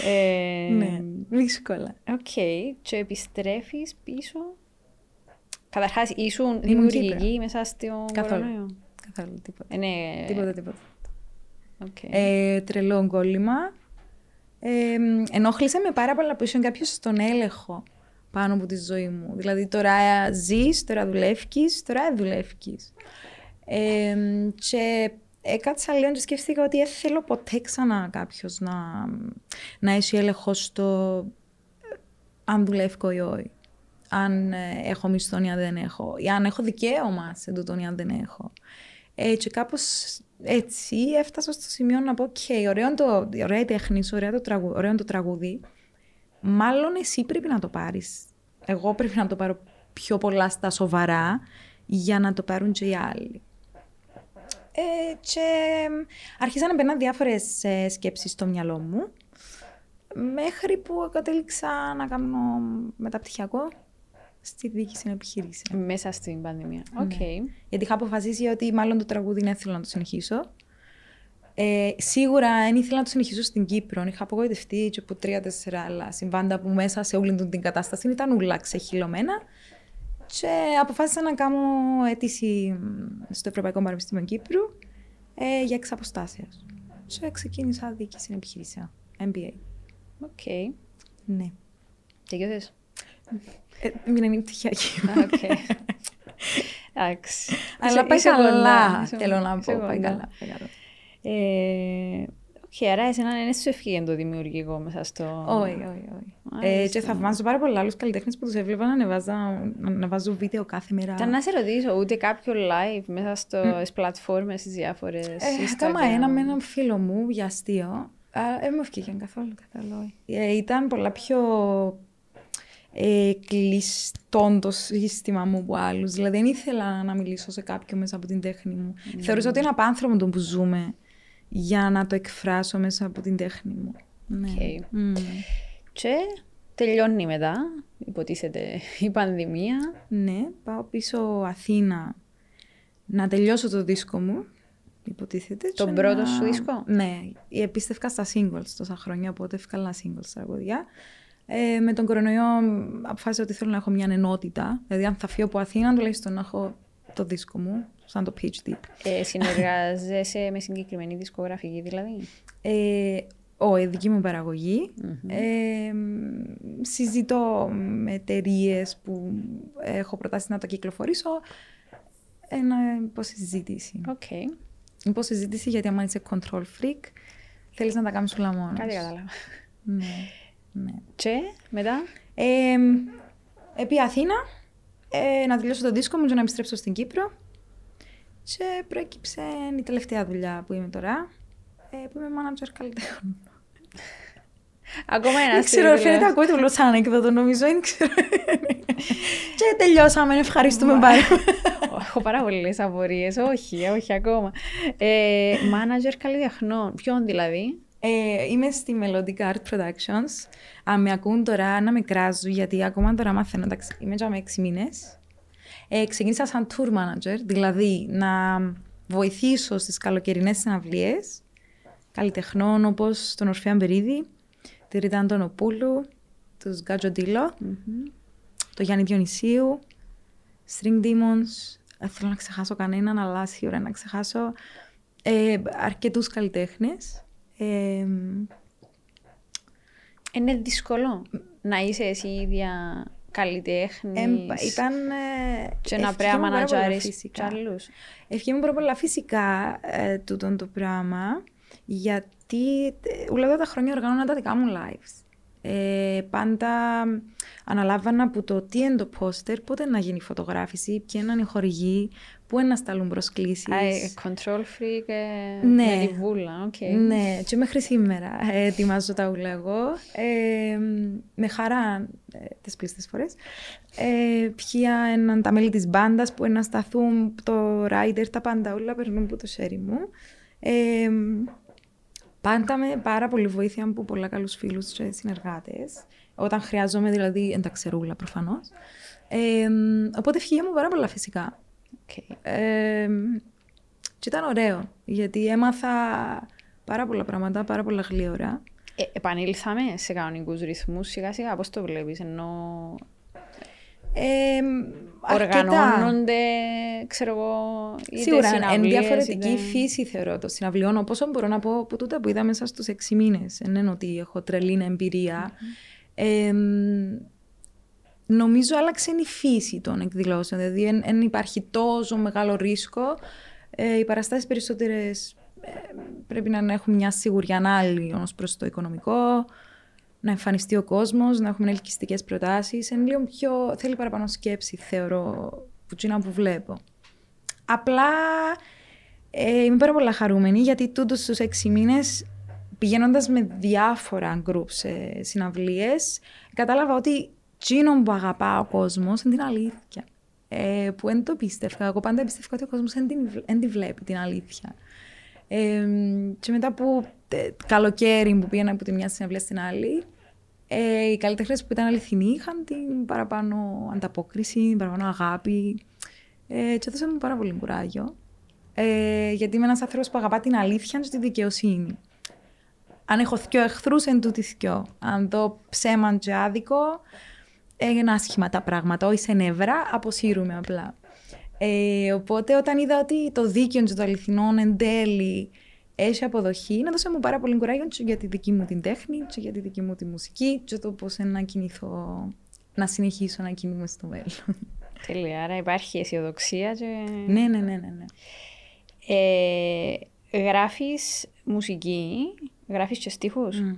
ε, ναι, δύσκολα. Οκ, okay. και επιστρέφεις πίσω. Καταρχάς, ήσουν δημιουργική μέσα στο Καθόλου. κορονοϊό. Καθόλου, τίποτα. Ε, ναι. Τίποτα, τίποτα. Okay. Ε, τρελό κόλλημα. Ε, ενόχλησε με πάρα πολλά που ήσουν κάποιος στον έλεγχο πάνω από τη ζωή μου. Δηλαδή τώρα ζεις, τώρα δουλεύει, τώρα δουλεύει. Ε, και έκατσα λίγο και σκέφτηκα ότι δεν θέλω ποτέ ξανά κάποιος να, να έχει έλεγχο στο αν δουλεύω ή όχι. Αν ε, έχω μισθό ή αν δεν έχω. Ή αν έχω δικαίωμα σε τούτον ή αν δεν έχω. Ε, και κάπως έτσι έφτασα στο σημείο να πω: «OK, ωραίο, το, ωραία η τέχνη σου, ωραίο το, τραγου, ωραίο το τραγούδι. Μάλλον εσύ πρέπει να το πάρεις. Εγώ πρέπει να το πάρω πιο πολλά στα σοβαρά για να το πάρουν και οι άλλοι. Ε, και άρχισα να μπαίνουν διάφορες ε, σκέψεις στο μυαλό μου μέχρι που κατέληξα να κάνω μεταπτυχιακό στη διοίκηση επιχειρήσεων. Μέσα στην πανδημία. OK. Okay. Ναι. Γιατί είχα αποφασίσει ότι μάλλον το τραγούδι δεν ήθελα να το συνεχίσω. Ε, σίγουρα δεν ήθελα να το συνεχίσω στην Κύπρο. Είχα απογοητευτεί και από τρία-τέσσερα άλλα συμβάντα που μέσα σε όλη την κατάσταση ήταν ούλα ξεχειλωμένα. Και αποφάσισα να κάνω αίτηση στο Ευρωπαϊκό Πανεπιστήμιο Κύπρου ε, για εξ αποστάσεως. Και ξεκίνησα διοίκηση επιχειρήσεων. MBA. OK. Okay. Ναι. Τελειώσες. Ε, μην είναι πτυχιακή. Εντάξει. Αλλά πάει καλά, θέλω να πω. Πάει καλά. Και άρα εσένα εν σου εφκήκε το δημιουργικό μέσα στο... Όχι, όχι, όχι. Ε, και θαυμάζω πάρα πολλά άλλους καλλιτέχνες που τους έβλεπα να ανεβάζουν βίντεο κάθε μέρα. Ήταν να σε ρωτήσω, ούτε κάποιο live μέσα στις πλατφόρμες, στις διάφορες ε, Έκανα ένα με έναν φίλο μου για αστείο. Δεν μου ευκήγαν καθόλου, καθόλου. Ε, ήταν πολλά πιο ε, κλειστό το σύστημα μου από άλλους. Δηλαδή, δεν ήθελα να μιλήσω σε κάποιον μέσα από την τέχνη μου. Mm. Θεωρούσα ότι είναι απάνθρωπο το που ζούμε για να το εκφράσω μέσα από την τέχνη μου. Ναι. Okay. Mm. Και τελειώνει μετά, υποτίθεται, η πανδημία. Ναι, πάω πίσω Αθήνα να τελειώσω το δίσκο μου. Υποτίθεται. Τον πρώτο σου δίσκο; Ναι, επίστευκα στα singles τόσα χρόνια, οπότε έφυγα singles τραγουδιά. Ε, με τον κορονοϊό αποφάσισα ότι θέλω να έχω μια ενότητα. Δηλαδή, αν θα φύγω από Αθήνα, τουλάχιστον να έχω το δίσκο μου, σαν το PhD. Ε, συνεργάζεσαι με συγκεκριμένη δισκογραφική, δηλαδή; Ε, η δική μου παραγωγή. Mm-hmm. Ε, συζητώ με εταιρείες που έχω προτάσεις να το κυκλοφορήσω. Ένα υποσυζήτηση. Okay. Υποσυζήτηση γιατί άμα είσαι control freak, θέλεις να τα κάνεις όλα μόνος. Κάτι κατάλαβα. Ναι. Ναι. Και μετά; Ε, επί Αθήνα, ε, να τελειώσω το δίσκο μου και να επιστρέψω στην Κύπρο. Και προέκυψε η τελευταία δουλειά που είμαι τώρα, ε, που είμαι manager καλλιτέχνων. Ακόμα ένα Δεν ξέρω, φαίνεται ακούει το σαν ανέκδοτο νομίζω, δεν ξέρω. και τελειώσαμε, ευχαριστούμε πάρα Έχω πάρα πολλές απορίες. όχι, όχι ακόμα. Ε, manager καλλιτεχνών, ποιον δηλαδή; Ε, είμαι στη Melodic Art Productions. Αν με ακούν τώρα να με κράζουν, γιατί ακόμα τώρα μαθαίνω, εντάξει, είμαι για με 6 μήνες. Ε, ξεκίνησα σαν tour manager, δηλαδή να βοηθήσω στις καλοκαιρινές συναυλίες καλλιτεχνών όπως τον Ορφέα Μπερίδη, τη Ρίτα Αντωνοπούλου, τους Γκάτζο Ντίλο, mm-hmm. το Γιάννη Διονυσίου, String Demons, δεν θέλω να ξεχάσω κανέναν, αλλά σίγουρα να ξεχάσω ε, αρκετούς καλλιτέχνες είναι δύσκολο να είσαι εσύ ίδια καλλιτέχνης. ήταν. και να πρέπει να μανατζάρεις κι άλλους. Ευχαριστώ πάρα πολλά φυσικά ε, τούτο το πράγμα, γιατί όλα τα χρόνια οργάνωνα τα δικά μου lives. Ε, πάντα αναλάμβανα από το τι είναι το πόστερ, πότε να γίνει η φωτογράφηση, ποιοι είναι οι χορηγοί, πού είναι να σταλούν προσκλήσεις. control freak ε, Ναι. με τη βούλα, οκ. Ναι, και μέχρι σήμερα ε, ετοιμάζω τα ούλα εγώ. Ε, με χαρά ε, τις πλείστες φορές. Ε, ποια είναι τα μέλη της μπάντας που είναι να σταθούν, το rider, τα πάντα όλα περνούν από το σιέρι μου. Ε, πάντα με πάρα πολύ βοήθεια από πολλά καλούς φίλους και συνεργάτες. Όταν χρειάζομαι, δηλαδή, εν τα ξέρω ούλα προφανώς. Ε, οπότε έφκαινε μου πάρα πολλά φυσικά. Οκ. Ε, και ήταν ωραίο, γιατί έμαθα πάρα πολλά πράγματα, πάρα πολλά γλύωρα. Ε, επανήλθαμε σε κανονικούς ρυθμούς σιγά σιγά, πώς το βλέπεις, ενώ Ε, αρκετά. οργανώνονται, ξέρω εγώ, είτε Σίγουρα, εν συναυλίες, διαφορετική είτε- φύση θεωρώ το συναυλιών. Όπως μπορώ να πω από τούτα που είδα μέσα στους 6 μήνες. Δεν είναι ότι έχω τρελή εμπειρία. Ε, νομίζω άλλαξε η φύση των εκδηλώσεων. Δηλαδή, δεν υπάρχει τόσο μεγάλο ρίσκο. Ε, οι παραστάσεις περισσότερες πρέπει να έχουν μια σιγουριά άλλη ως προς το οικονομικό. Να εμφανιστεί ο κόσμος, να έχουμε ελκυστικές προτάσεις. Είναι λίγο πιο. θέλει παραπάνω σκέψη, θεωρώ, που τσίνα που βλέπω. Απλά ε, είμαι πάρα πολύ χαρούμενη γιατί τούτου στους έξι μήνες πηγαίνοντας με διάφορα groups σε συναυλίες κατάλαβα ότι τσίνο που αγαπά ο κόσμος είναι την αλήθεια. Ε, που δεν το πίστευα. Εγώ πάντα πίστευα ότι ο κόσμος δεν την, βλ- δεν τη βλέπει την αλήθεια. Ε, και μετά που ε, καλοκαίρι που πήγαινα από τη μια συναυλία στην άλλη, ε, οι καλλιτέχνες που ήταν αληθινοί είχαν την παραπάνω ανταπόκριση, την παραπάνω αγάπη. Ε, και έδωσε μου πάρα πολύ κουράγιο. Ε, γιατί είμαι ένας άνθρωπος που αγαπά την αλήθεια και τη δικαιοσύνη. Αν έχω δυο εχθρούς, εν τούτη δυο. Αν δω ψέμα και άδικο, έγιναν άσχημα τα πράγματα. Όχι σε νεύρα, αποσύρουμε απλά. Ε, οπότε όταν είδα ότι το δίκαιο και το αληθινό εν τέλει έχει αποδοχή, να δώσε μου πάρα πολύ κουράγιο και για τη δική μου την τέχνη, και για τη δική μου τη μουσική, και το πώς να κινηθώ, να συνεχίσω να κινούμαι στο μέλλον. Τέλεια, άρα υπάρχει αισιοδοξία και... ναι, ναι, ναι, ναι. ναι. Ε, γράφεις μουσική, γράφεις και στίχους; Μμ.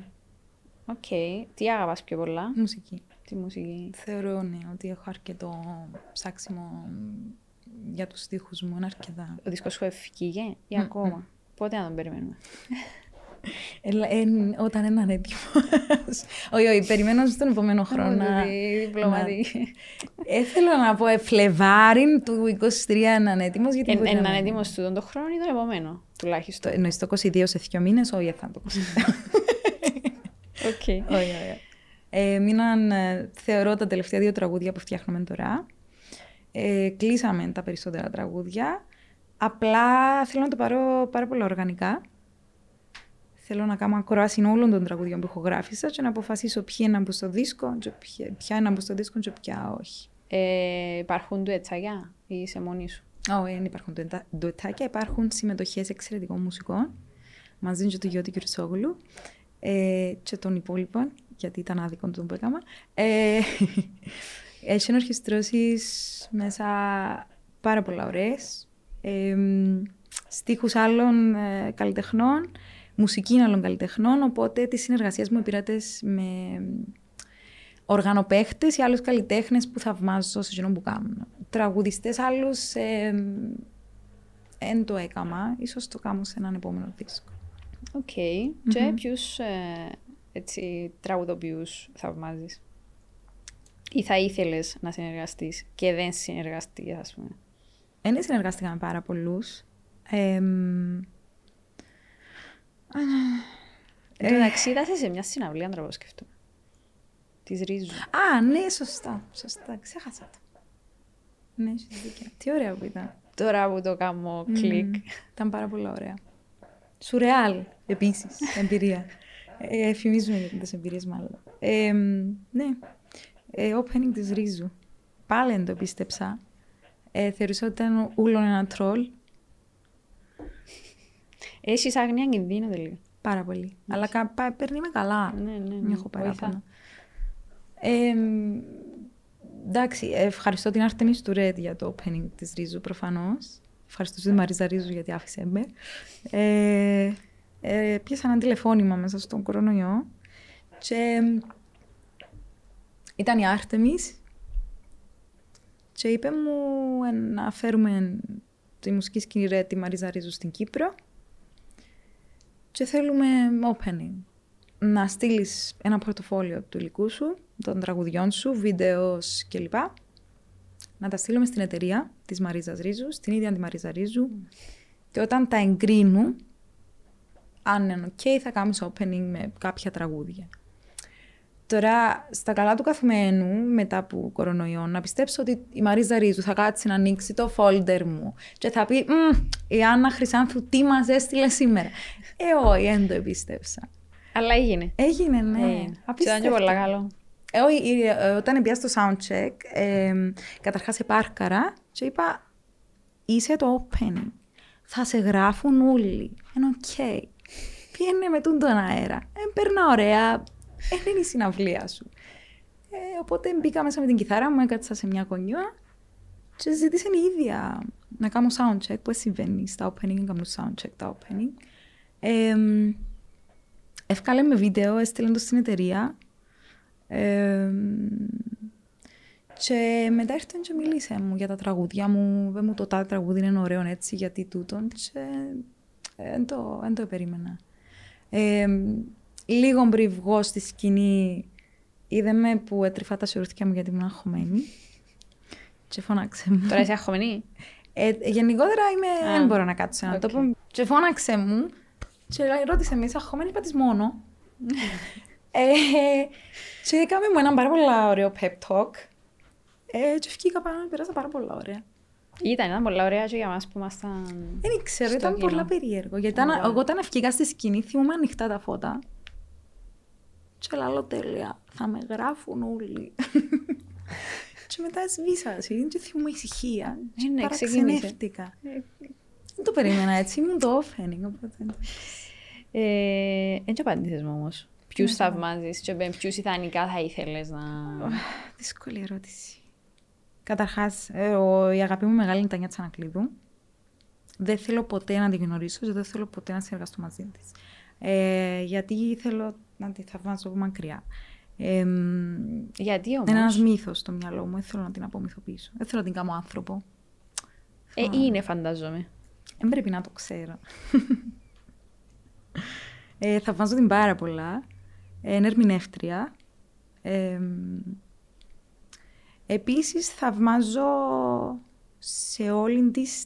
Οκ. Τι αγαπάς πιο πολλά, Μουσική. Τη μουσική. Θεωρώ ναι, ότι έχω αρκετό ψάξιμο για τους στίχους μου, είναι αρκετά. Ο δίσκος σου ευκήγε ή Μμ, ακόμα; Πότε να τον περιμένουμε; [laughs] Ε, ε, όταν είναι έτοιμος. όχι, όχι, περιμένω στον επόμενο χρόνο. να- διπλωματική. Ε, θέλω να πω, ε, Φλεβάρι του 23 να είναι έτοιμος, γιατί μπορεί Εν να είναι μην. έτοιμος του τον χρόνο ή τον επόμενο, Το, τουλάχιστον. εννοείς το 22 σε δύο μήνες, όχι, θα είναι το 22. [laughs] Οκ. όχι, όχι. Ε, μείναν, ε, θεωρώ, τα τελευταία δύο τραγούδια που φτιάχνουμε τώρα. Ε, κλείσαμε τα περισσότερα τραγούδια. Απλά θέλω να το πάρω πάρα πολλά οργανικά. Θέλω να κάνω ακρόαση όλων των τραγουδιών που έχω ηχογραφήσει και να αποφασίσω ποια είναι να μπουν στο δίσκο, και ποια, ποια είναι να μπουν στο δίσκο και ποια όχι. Ε, υπάρχουν ντουετσάκια ή είσαι μόνη σου; Όχι, δεν υπάρχουν ντουετα- ντουετάκια, υπάρχουν συμμετοχές εξαιρετικών μουσικών μαζί με τον Γιώτη Κυρσόγλου ε, και των υπόλοιπων, γιατί ήταν άδικο το που έκανα. Ε, [laughs] έχει ορχιστρώσεις μέσα πάρα πολλά ωραίες, ε, στίχους άλλων ε, καλλιτεχνών, μουσική άλλων καλλιτεχνών, οπότε τις συνεργασίες μου επηρεάτες με οργανοπαίχτες ή άλλους καλλιτέχνες που θαυμάζω σε εκείνο που κάνω. Τραγουδιστές άλλους δεν το έκαμα, ίσως το κάνω σε έναν επόμενο δίσκο. Οκ. Και ποιους ε, έτσι, τραγουδοποιούς θαυμάζεις. Ή θα ήθελες να συνεργαστείς και δεν συνεργαστείς, ας πούμε. Δεν συνεργάστηκα με πάρα πολλούς. Ε, Εν τω μεταξύ, είδα σε μια συναυλία, αν τραβώ σκεφτούμε. Της Ρίζου. Α, ναι, σωστά. Σωστά, ξέχασα το. Ναι, έχεις δίκιο. Τι ωραία που ήταν. Τώρα που το κάνω κλικ. Μμμ. Ήταν πάρα πολύ ωραία. Σουρεάλ, επίσης, εμπειρία. Ε, Εφημίζουμε για τις εμπειρίες μάλλον. Ε, ναι, ε, opening της Ρίζου. Πάλι δεν το πίστεψα. Ε, θεωρούσα ότι ήταν ούλον ένα τρόλ. Έχεις άγνοια κινδύνου τελείω. Πάρα πολύ. Αλλά κα, πα- παίρνει με καλά. Ναι, ναι, ναι. Δεν έχω Βοηθά. παράπονα. Ε, εντάξει, ευχαριστώ την Artemis του Red για το opening της Ρίζου προφανώς. Ευχαριστώ τη Μαρίζα Ρίζου γιατί άφησε με. Ε, ε, πιάσα ένα τηλεφώνημα μέσα στον κορονοϊό και Ήταν η Άρτεμις και είπε μου ε, να φέρουμε τη μουσική σκηνή ρε, τη Μαρίζα Ρίζου στην Κύπρο και θέλουμε opening. Να στείλεις ένα πορτοφόλιο του υλικού σου, των τραγουδιών σου, βίντεος κλπ. Να τα στείλουμε στην εταιρεία της Μαρίζας Ρίζου, στην ίδια τη Μαρίζα Ρίζου. Και όταν τα εγκρίνουν, αν είναι ok, θα κάνουμε opening με κάποια τραγούδια. Τώρα, στα καλά του καθημένου, μετά από κορονοϊό, να πιστέψω ότι η Μαρίζα Ρίζου θα κάτσει να ανοίξει το folder μου και θα πει «Η Άννα Χρυσάνθου τι μας έστειλε σήμερα». Ε, όχι, δεν το επίστεψα. Αλλά έγινε. Έγινε, ναι. Έγινε. Ήταν και πολύ καλό. Ε, όχι, ε, όταν πήγα στο soundcheck, ε, καταρχάς επάρκαρα και είπα «Είσαι το opening. Θα σε γράφουν όλοι. Είναι OK. Okay. Πήγαινε με τον αέρα. Ε, περνά ωραία δεν είναι η συναυλία σου. Ε, οπότε μπήκα μέσα με την κιθάρα μου, έκατσα σε μια γωνιούα και ζήτησε η ίδια να κάνω soundcheck, που συμβαίνει στα opening, να κάνω soundcheck τα opening. Ε, εύκαλε με βίντεο, έστειλε το στην εταιρεία. Ε, και μετά ήρθε και μίλησε μου για τα τραγούδια μου. Δεν μου το τάδε τραγούδι είναι ωραίο έτσι, γιατί τούτον. Και δεν το, το περίμενα. Ε, λίγο πριν βγω στη σκηνή, είδε με που έτρεφα τα σιωρούθηκια μου γιατί ήμουν αγχωμένη. Και φώναξε μου. Τώρα είσαι αγχωμένη; Ε, γενικότερα είμαι, δεν μπορώ να κάτσω να το πω. Και φώναξε μου και ρώτησε με, είσαι αγχωμένη, είπα της μόνο. ε, και έκαμε μου ένα πάρα πολύ ωραίο pep talk. Ε, και βγήκα πάνω, πέρασα πάρα πολύ ωραία. Ήταν, ήταν πολύ ωραία και για μας που ήμασταν Δεν ξέρω, ήταν πολύ περίεργο. Γιατί εγώ όταν βγήκα στη σκηνή θυμούμαι ανοιχτά τα φώτα. Και λέω τέλεια, θα με γράφουν όλοι. [laughs] και μετά σβήσα, και θυμούμαι ησυχία. Και ναι, παραξενεύτηκα. Δεν το περίμενα έτσι, ήμουν το opening, οπότε... Ε, έτσι απάντησες μου όμως. Ποιους ναι, θαυμάζεις και με ποιους ιδανικά θα ήθελες να... Δύσκολη ερώτηση. Καταρχάς, ε, η αγάπη μου μεγάλη είναι η Τανιά Τσανακλείδου. Δεν θέλω ποτέ να την γνωρίσω και δεν θέλω ποτέ να συνεργαστώ μαζί της. Ε, γιατί θέλω να τη θαυμάζω από μακριά. Ε, γιατί όμως; Είναι ένας μύθος στο μυαλό μου. Δεν θέλω να την απομυθοποιήσω. Δεν θέλω να την κάνω άνθρωπο. Ε, είναι, φαντάζομαι. Δεν πρέπει να το ξέρω. ε, θαυμάζω την πάρα πολλά. Ε, είναι ερμηνεύτρια. Ε, επίσης θαυμάζω σε όλη της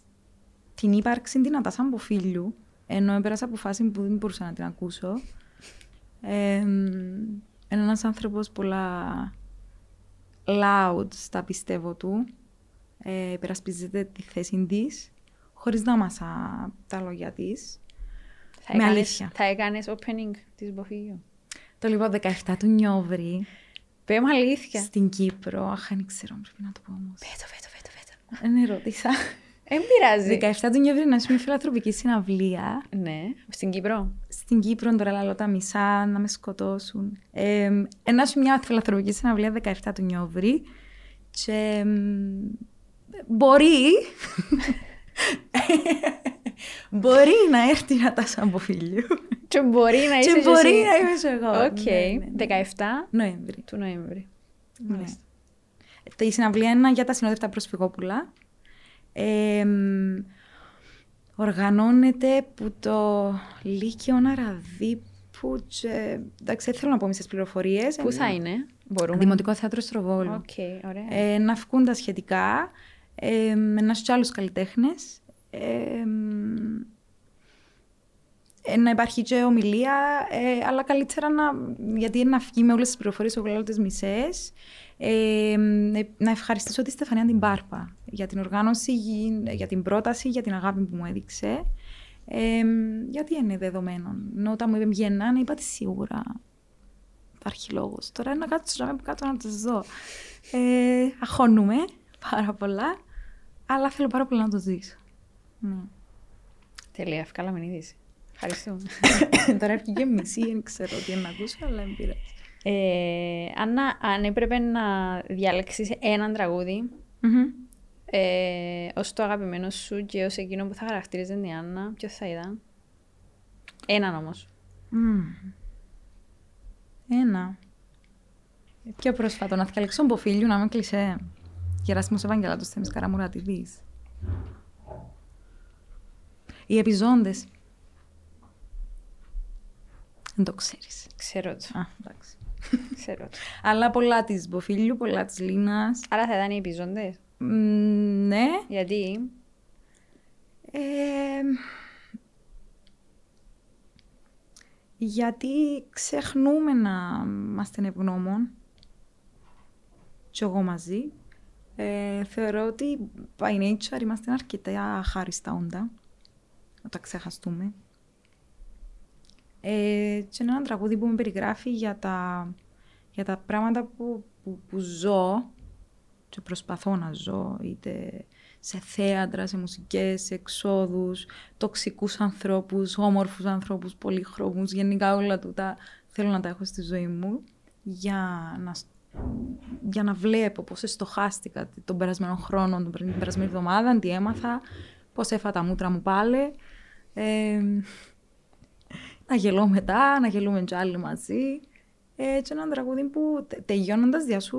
την ύπαρξη την Ατάσα φίλου, ενώ έπερασα από φάση που δεν μπορούσα να την ακούσω. Ε, είναι ένας άνθρωπος πολλά loud στα πιστεύω του. Ε, υπερασπίζεται τη θέση της, χωρίς να μάσα τα λόγια της. Θα με έκανες, αλήθεια. Θα έκανες opening της Μποφίγιου. Το λοιπόν 17 του Νιόβρη. Πέμε αλήθεια. Στην Κύπρο. Αχ, δεν ξέρω, πρέπει να το πω όμως. Πέτω, πέτω, πέτω, πέτω. Δεν ερώτησα. Δεν πειράζει. 17 του Νιόβρη να μια φιλανθρωπική συναυλία. Ναι, στην Κύπρο. Στην Κύπρο τώρα λαλώ τα μισά να με σκοτώσουν. Ε, ένα μια φιλανθρωπική συναυλία 17 του Νιόβρη. Και μπορεί. [laughs] [laughs] [laughs] μπορεί να έρθει η Νατάσα Μποφίλιου. Και μπορεί να είσαι Και μπορεί να είμαι εγώ. Οκ. Ναι, ναι, 17 ναι. Νοέμβρη. Του Νοέμβρη. Ναι. Η συναυλία είναι για τα συνόδευτα προσφυγόπουλα οργανώνεται που το Λύκειο Ναραδίπου και... Εντάξει, θέλω να πω μισές πληροφορίες. Πού θα είναι, μπορούμε. Δημοτικό Θέατρο Στροβόλου. Okay, ωραία. Ε, να βγουν τα σχετικά, ε, να στους άλλους καλλιτέχνες. Ε, να υπάρχει και ομιλία, ε, αλλά καλύτερα να, γιατί να βγει με όλες τις πληροφορίες, εγώ λέω τις μισές. Ε, να ευχαριστήσω τη Στεφανία την Πάρπα για την οργάνωση, για την πρόταση, για την αγάπη που μου έδειξε. Ε, γιατί είναι δεδομένο. Ενώ όταν μου είπε βγαίναν, είπα τη σίγουρα υπάρχει λόγος. Τώρα να κάτσω να κάτω να το δω. Ε, αχώνουμε πάρα πολλά, αλλά θέλω πάρα πολύ να το ζήσω. Ναι. Τέλεια, εύκολα με είδηση. Ευχαριστώ. [laughs] Τώρα έρχεται και μισή, δεν ξέρω τι να ακούσω, αλλά δεν πειράζει. Ε, Άννα, αν έπρεπε να διαλέξεις έναν τραγούδι mm-hmm. ε, ως το αγαπημένο σου και ως εκείνο που θα χαρακτήριζε την Άννα, ποιος θα ήταν; Έναν όμως. Mm. Ένα. Πιο πρόσφατο, να θυκαλέξω μποφίλιου, να με κλεισέ. Γεράσιμος Ευαγγελάτος Θέμης Καραμουρατιδής. Οι επιζώντες. Δεν το ξέρεις. Ξέρω το. Α, εντάξει. [laughs] Ξέρω το. Αλλά πολλά της Μποφίλιου, πολλά της Λίνας. Άρα θα ήταν οι επιζώντες. Μ, ναι. Γιατί; Ε, γιατί ξεχνούμε να είμαστε ευγνώμων και εγώ μαζί. Ε, θεωρώ ότι by nature είμαστε αρκετά χάριστα όντα όταν ξεχαστούμε. Ε, και είναι ένα τραγούδι που με περιγράφει για τα, για τα πράγματα που, που, που ζω και προσπαθώ να ζω, είτε σε θέατρα, σε μουσικές, σε εξόδους, τοξικούς ανθρώπους, όμορφους ανθρώπους, πολύχρωμους, γενικά όλα τούτα θέλω να τα έχω στη ζωή μου για να, για να βλέπω πώς στοχάστηκα τον περασμένο χρόνο, την περασμένη εβδομάδα, τι έμαθα, πώς έφα τα μούτρα μου πάλι. Ε, να γελώ μετά, να γελούμε κι άλλοι μαζί. Ε, και ένα τραγούδι που τε, τελειώνοντας διά σου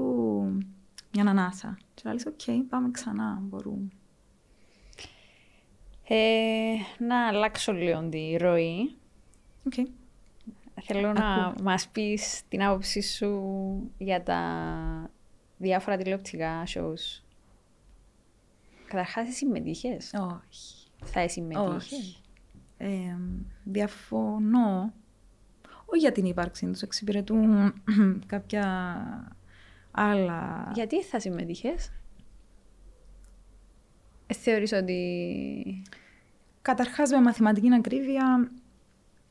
μια ανάσα. Και να λες, οκ, πάμε ξανά, μπορούμε. Ε, να αλλάξω λίγο τη ροή. Okay. Θέλω να μας πεις την άποψή σου για τα διάφορα τηλεοπτικά shows. Καταρχάς, εσύ συμμετείχες; Όχι. Θα συμμετείχες; Όχι. Ε, διαφωνώ. Όχι για την ύπαρξή τους, εξυπηρετούν [clears throat] κάποια άλλα... Γιατί θα συμμετείχες; Ε, θεωρείς ότι... Καταρχάς με μαθηματική ακρίβεια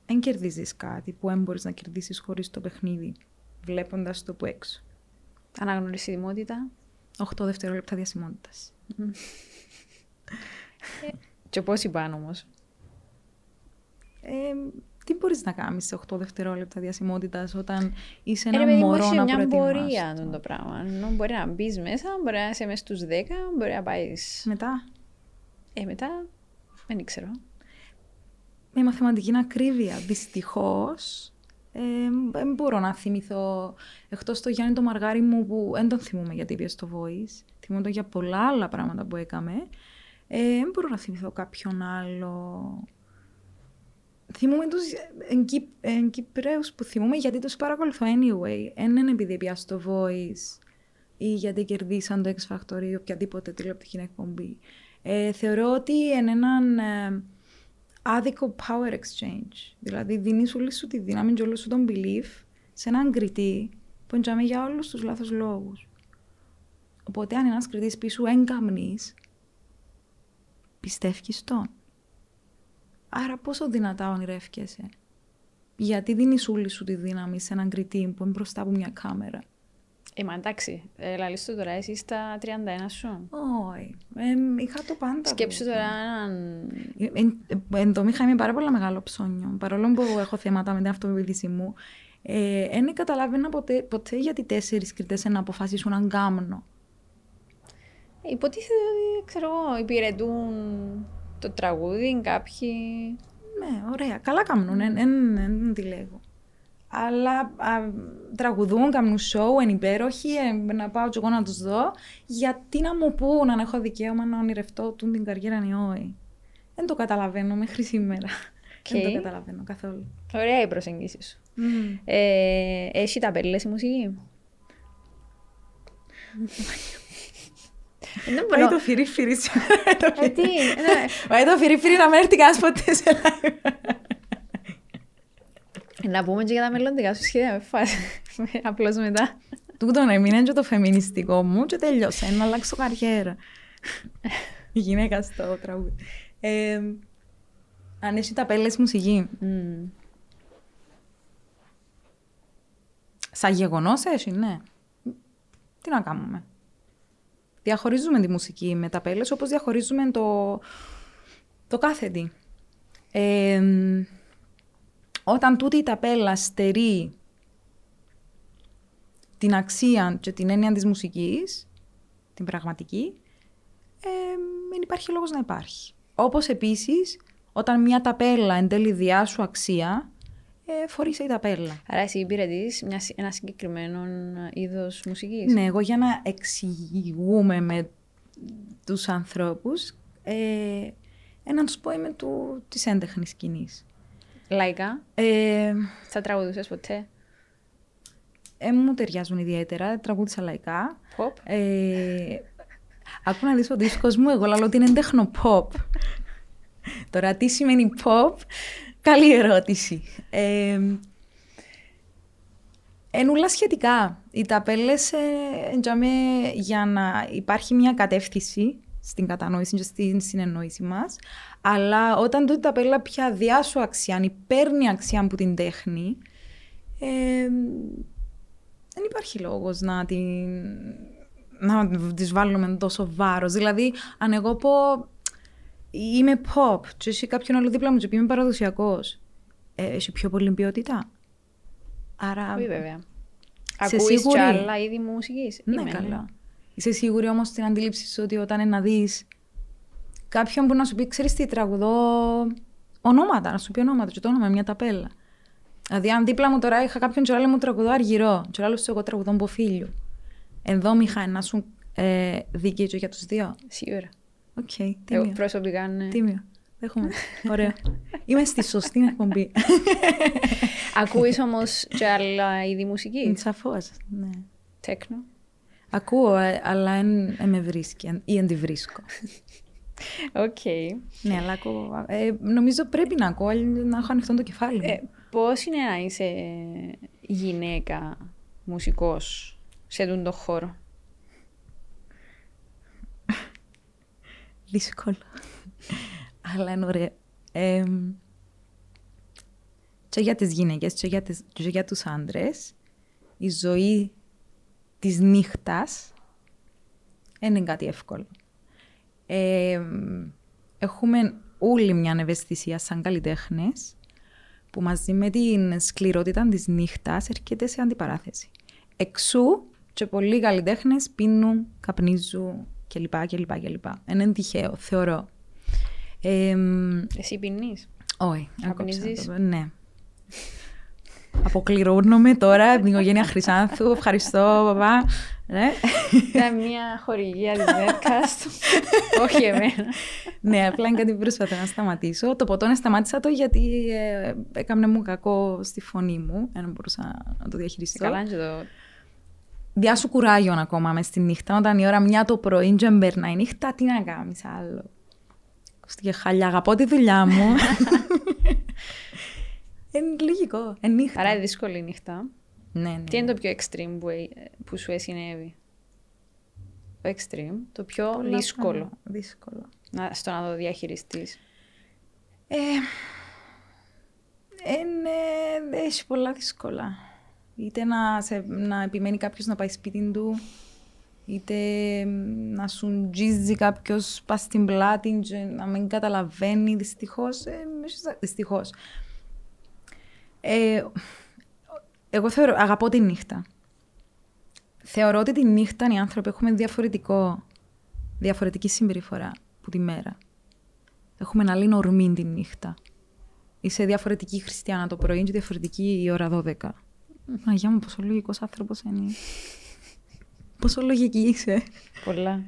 δεν κερδίζεις κάτι που δεν μπορείς να κερδίσεις χωρίς το παιχνίδι, βλέποντας το που έξω. Αναγνωρισιμότητα. 8 δευτερόλεπτα διασημότητας. ε, και πώς είπαν όμως; Ε, τι μπορείς να κάνεις σε 8 δευτερόλεπτα διασημότητας όταν είσαι ένα ε, μωρό να μια πορεία αυτό το πράγμα. Ενώ μπορεί να μπεις μέσα, μπορεί να είσαι μέσα στους 10, μπορεί να πάεις. Μετά; Ε, μετά, δεν ξέρω. Με μαθηματική ακρίβεια, δυστυχώς. Ε, δεν μπορώ να θυμηθώ, εκτός το Γιάννη το Μαργάρι μου που δεν τον θυμούμαι γιατί πήγε στο Voice, θυμούμαι το για πολλά άλλα πράγματα που έκαμε. Ε, δεν μπορώ να θυμηθώ κάποιον άλλο θυμούμαι τους Κυπρέους που θυμούμαι γιατί τους παρακολουθώ anyway. Ένα είναι επειδή πια στο Voice ή γιατί κερδίσαν το X Factor ή οποιαδήποτε τηλεοπτική εκπομπή. Ε, θεωρώ ότι είναι έναν ε, άδικο power exchange. Δηλαδή δίνεις όλη σου τη δύναμη και όλο σου τον belief σε έναν κριτή που εντιαμε για όλους τους λάθος λόγους. Οπότε αν ένας κριτής πίσω έγκαμνείς, πιστεύεις τον. Άρα πόσο δυνατά ονειρεύκεσαι; Γιατί δίνεις όλη σου τη δύναμη σε έναν κριτή που είναι μπροστά από μια κάμερα; Ε, μα εντάξει, ε, λαλείς τώρα, εσύ στα 31 σου. Όχι, ε, είχα το πάντα. Σκέψου τώρα έναν... Ε, εν τω είχα είμαι πάρα πολύ μεγάλο ψώνιο, παρόλο που έχω θέματα με την αυτοπεποίθηση μου. Δεν ε, καταλάβαινα ποτέ, ποτέ γιατί τέσσερις κριτές να αποφασίσουν αν κάμνο. Ε, υποτίθεται ότι, ξέρω εγώ, υπηρετούν το τραγούδι, κάποιοι... Ναι, ωραία. Καλά κάνουν, δεν τη λέγω. Αλλά α, τραγουδούν, κάνουν σοου, είναι υπέροχοι, ε, να πάω και εγώ να τους δω. Γιατί να μου πούν αν έχω δικαίωμα να ονειρευτώ την καριέρα ή όχι. Δεν το καταλαβαίνω μέχρι σήμερα. Okay. Δεν το καταλαβαίνω καθόλου. Ωραία η προσέγγιση σου. Mm. Ε, έχει τα πέλες η μουσική; [laughs] Πάει το φυρί-φυρί σήμερα. Ε, τι, Πάει το φυρί-φυρί να μην έρθει κανένας ποτέ σε live. Να πούμε και για τα μελλοντικά σου σχέδια με φάση. Απλώς μετά. Τούτο να μην είναι και το φεμινιστικό μου και τελειώσα. Να αλλάξω καριέρα. Η γυναίκα στο τραγούδι. Ε, αν έχει τα πέλες μουσική. Mm. Σαν γεγονός έχει, ναι. Τι να κάνουμε διαχωρίζουμε τη μουσική με τα πέλες, όπως διαχωρίζουμε το, το κάθε τι. όταν τούτη η ταπέλα στερεί την αξία και την έννοια της μουσικής, την πραγματική, δεν υπάρχει λόγος να υπάρχει. Όπως επίσης, όταν μια ταπέλα εν τέλει διά σου αξία, ε, φορήσα η ταπέλα. Άρα εσύ υπηρετείς μια, συ- ένα συγκεκριμένο είδος μουσικής; Ναι, εγώ για να εξηγούμε με τους ανθρώπους, ε, ε, να τους πω είμαι του, της έντεχνης σκηνής. Λαϊκά, Ε, θα τραγουδούσες ποτέ; ε, μου ταιριάζουν ιδιαίτερα, τραγούδισα λαϊκά. Pop; Ε, άκου να δεις ο δίσκος μου, εγώ λέω ότι είναι τέχνο-pop. Τώρα τι σημαίνει pop, καλή ερώτηση. Ε, Εν ούλα σχετικά. Οι ταπέλες ε, εντιαμέ, για να υπάρχει μια κατεύθυνση στην κατανόηση και στην συνεννόηση μας, αλλά όταν τούτη ταπέλα πια διάσου αξία, αν παίρνει αξία από την τέχνη, ε, δεν υπάρχει λόγος να την να τις βάλουμε τόσο βάρος. Δηλαδή, αν εγώ πω είμαι pop και εσύ κάποιον άλλο δίπλα μου και πει είμαι παραδοσιακός, ε, έχει πιο πολύ ποιότητα. Άρα, Όχι βέβαια. Σε Ακούεις σίγουρη; και άλλα είδη μουσικής; ναι, Είμαι, καλά. Είσαι σίγουρη όμως στην αντίληψη σου ότι όταν είναι να δεις κάποιον που να σου πει, ξέρεις τι, τραγουδώ ονόματα, να σου πει ονόματα και το όνομα, μια ταπέλα. Δηλαδή, αν δίπλα μου τώρα είχα κάποιον και άλλο μου τραγουδώ αργυρό, και άλλος σου εγώ τραγουδώ μποφίλιο. Εδώ μήχα να σου ε, δίκαιο και για τους δύο. Σίγουρα. Οκ, Εγώ τίμιο. προσωπικά ναι. Τίμιο. Δέχομαι. Ωραίο. Είμαι στη σωστή εκπομπή. Ακούεις όμως και άλλα είδη μουσικής; Σαφώς, ναι. Τέκνο; Ακούω, ε, αλλά δεν με βρίσκει εν- ή δεν τη βρίσκω. Οκ. ναι, αλλά ακούω. Ε, νομίζω πρέπει να ακούω, αλλιώς να έχω ανοιχτό το κεφάλι. μου. Ε, πώς είναι να είσαι γυναίκα μουσικός σε τούτον το χώρο; Δύσκολο. αλλά είναι ωραίο. Ε, και για τις γυναίκες και για, τις, και για τους άντρες, η ζωή της νύχτας δεν είναι κάτι εύκολο. Ε, έχουμε όλη μια ευαισθησία σαν καλλιτέχνες που μαζί με την σκληρότητα της νύχτας έρχεται σε αντιπαράθεση. Εξού και πολλοί καλλιτέχνες πίνουν, καπνίζουν κλπ. κλπ, κλπ. Είναι τυχαίο, θεωρώ. Ε, Εσύ πίνεις; όχι, Καπνίζεις; άκουψα το, Ναι. Αποκληρώνομαι τώρα από την οικογένεια Χρυσάνθου. Ευχαριστώ, παπά. Ναι. Ήταν μια χορηγία της Netcast. Όχι εμένα. ναι, απλά είναι κάτι που προσπαθώ να σταματήσω. Το ποτό σταμάτησα το γιατί ε, έκαμε μου κακό στη φωνή μου. Δεν μπορούσα να το διαχειριστώ. Καλά είναι και το... Διάσου κουράγιο ακόμα μες στη νύχτα. Όταν η ώρα μια το πρωί και μπερνάει η νύχτα, τι να κάνεις άλλο. Ακούστηκε χάλια, αγαπώ τη δουλειά μου. [laughs] Είναι λογικό, είναι νύχτα. Άρα είναι δύσκολη η νύχτα. Ναι, ναι. Τι είναι το πιο extreme που, ε- που σου συνέβη. Το extreme, το πιο Πολλά δύσκολο πράγματα. Δύσκολο. να, στο να το διαχειριστείς. Ε, είναι, έχει πολλά δύσκολα. Είτε να, σε, να επιμένει κάποιος να πάει σπίτι του, είτε να σου τζίζει κάποιος πας στην πλάτη και να μην καταλαβαίνει. Δυστυχώς. Ε, Δυστυχώς. Ε, εγώ θεωρώ, αγαπώ τη νύχτα. Θεωρώ ότι τη νύχτα οι άνθρωποι έχουμε διαφορετικό, διαφορετική συμπεριφορά που τη μέρα. Έχουμε ένα άλλη ορμή τη νύχτα. Είσαι διαφορετική χριστιανά το πρωί και διαφορετική η ώρα 12. Αγιά μου, πόσο λογικός άνθρωπος είναι. Πόσο λογική είσαι. Πολλά.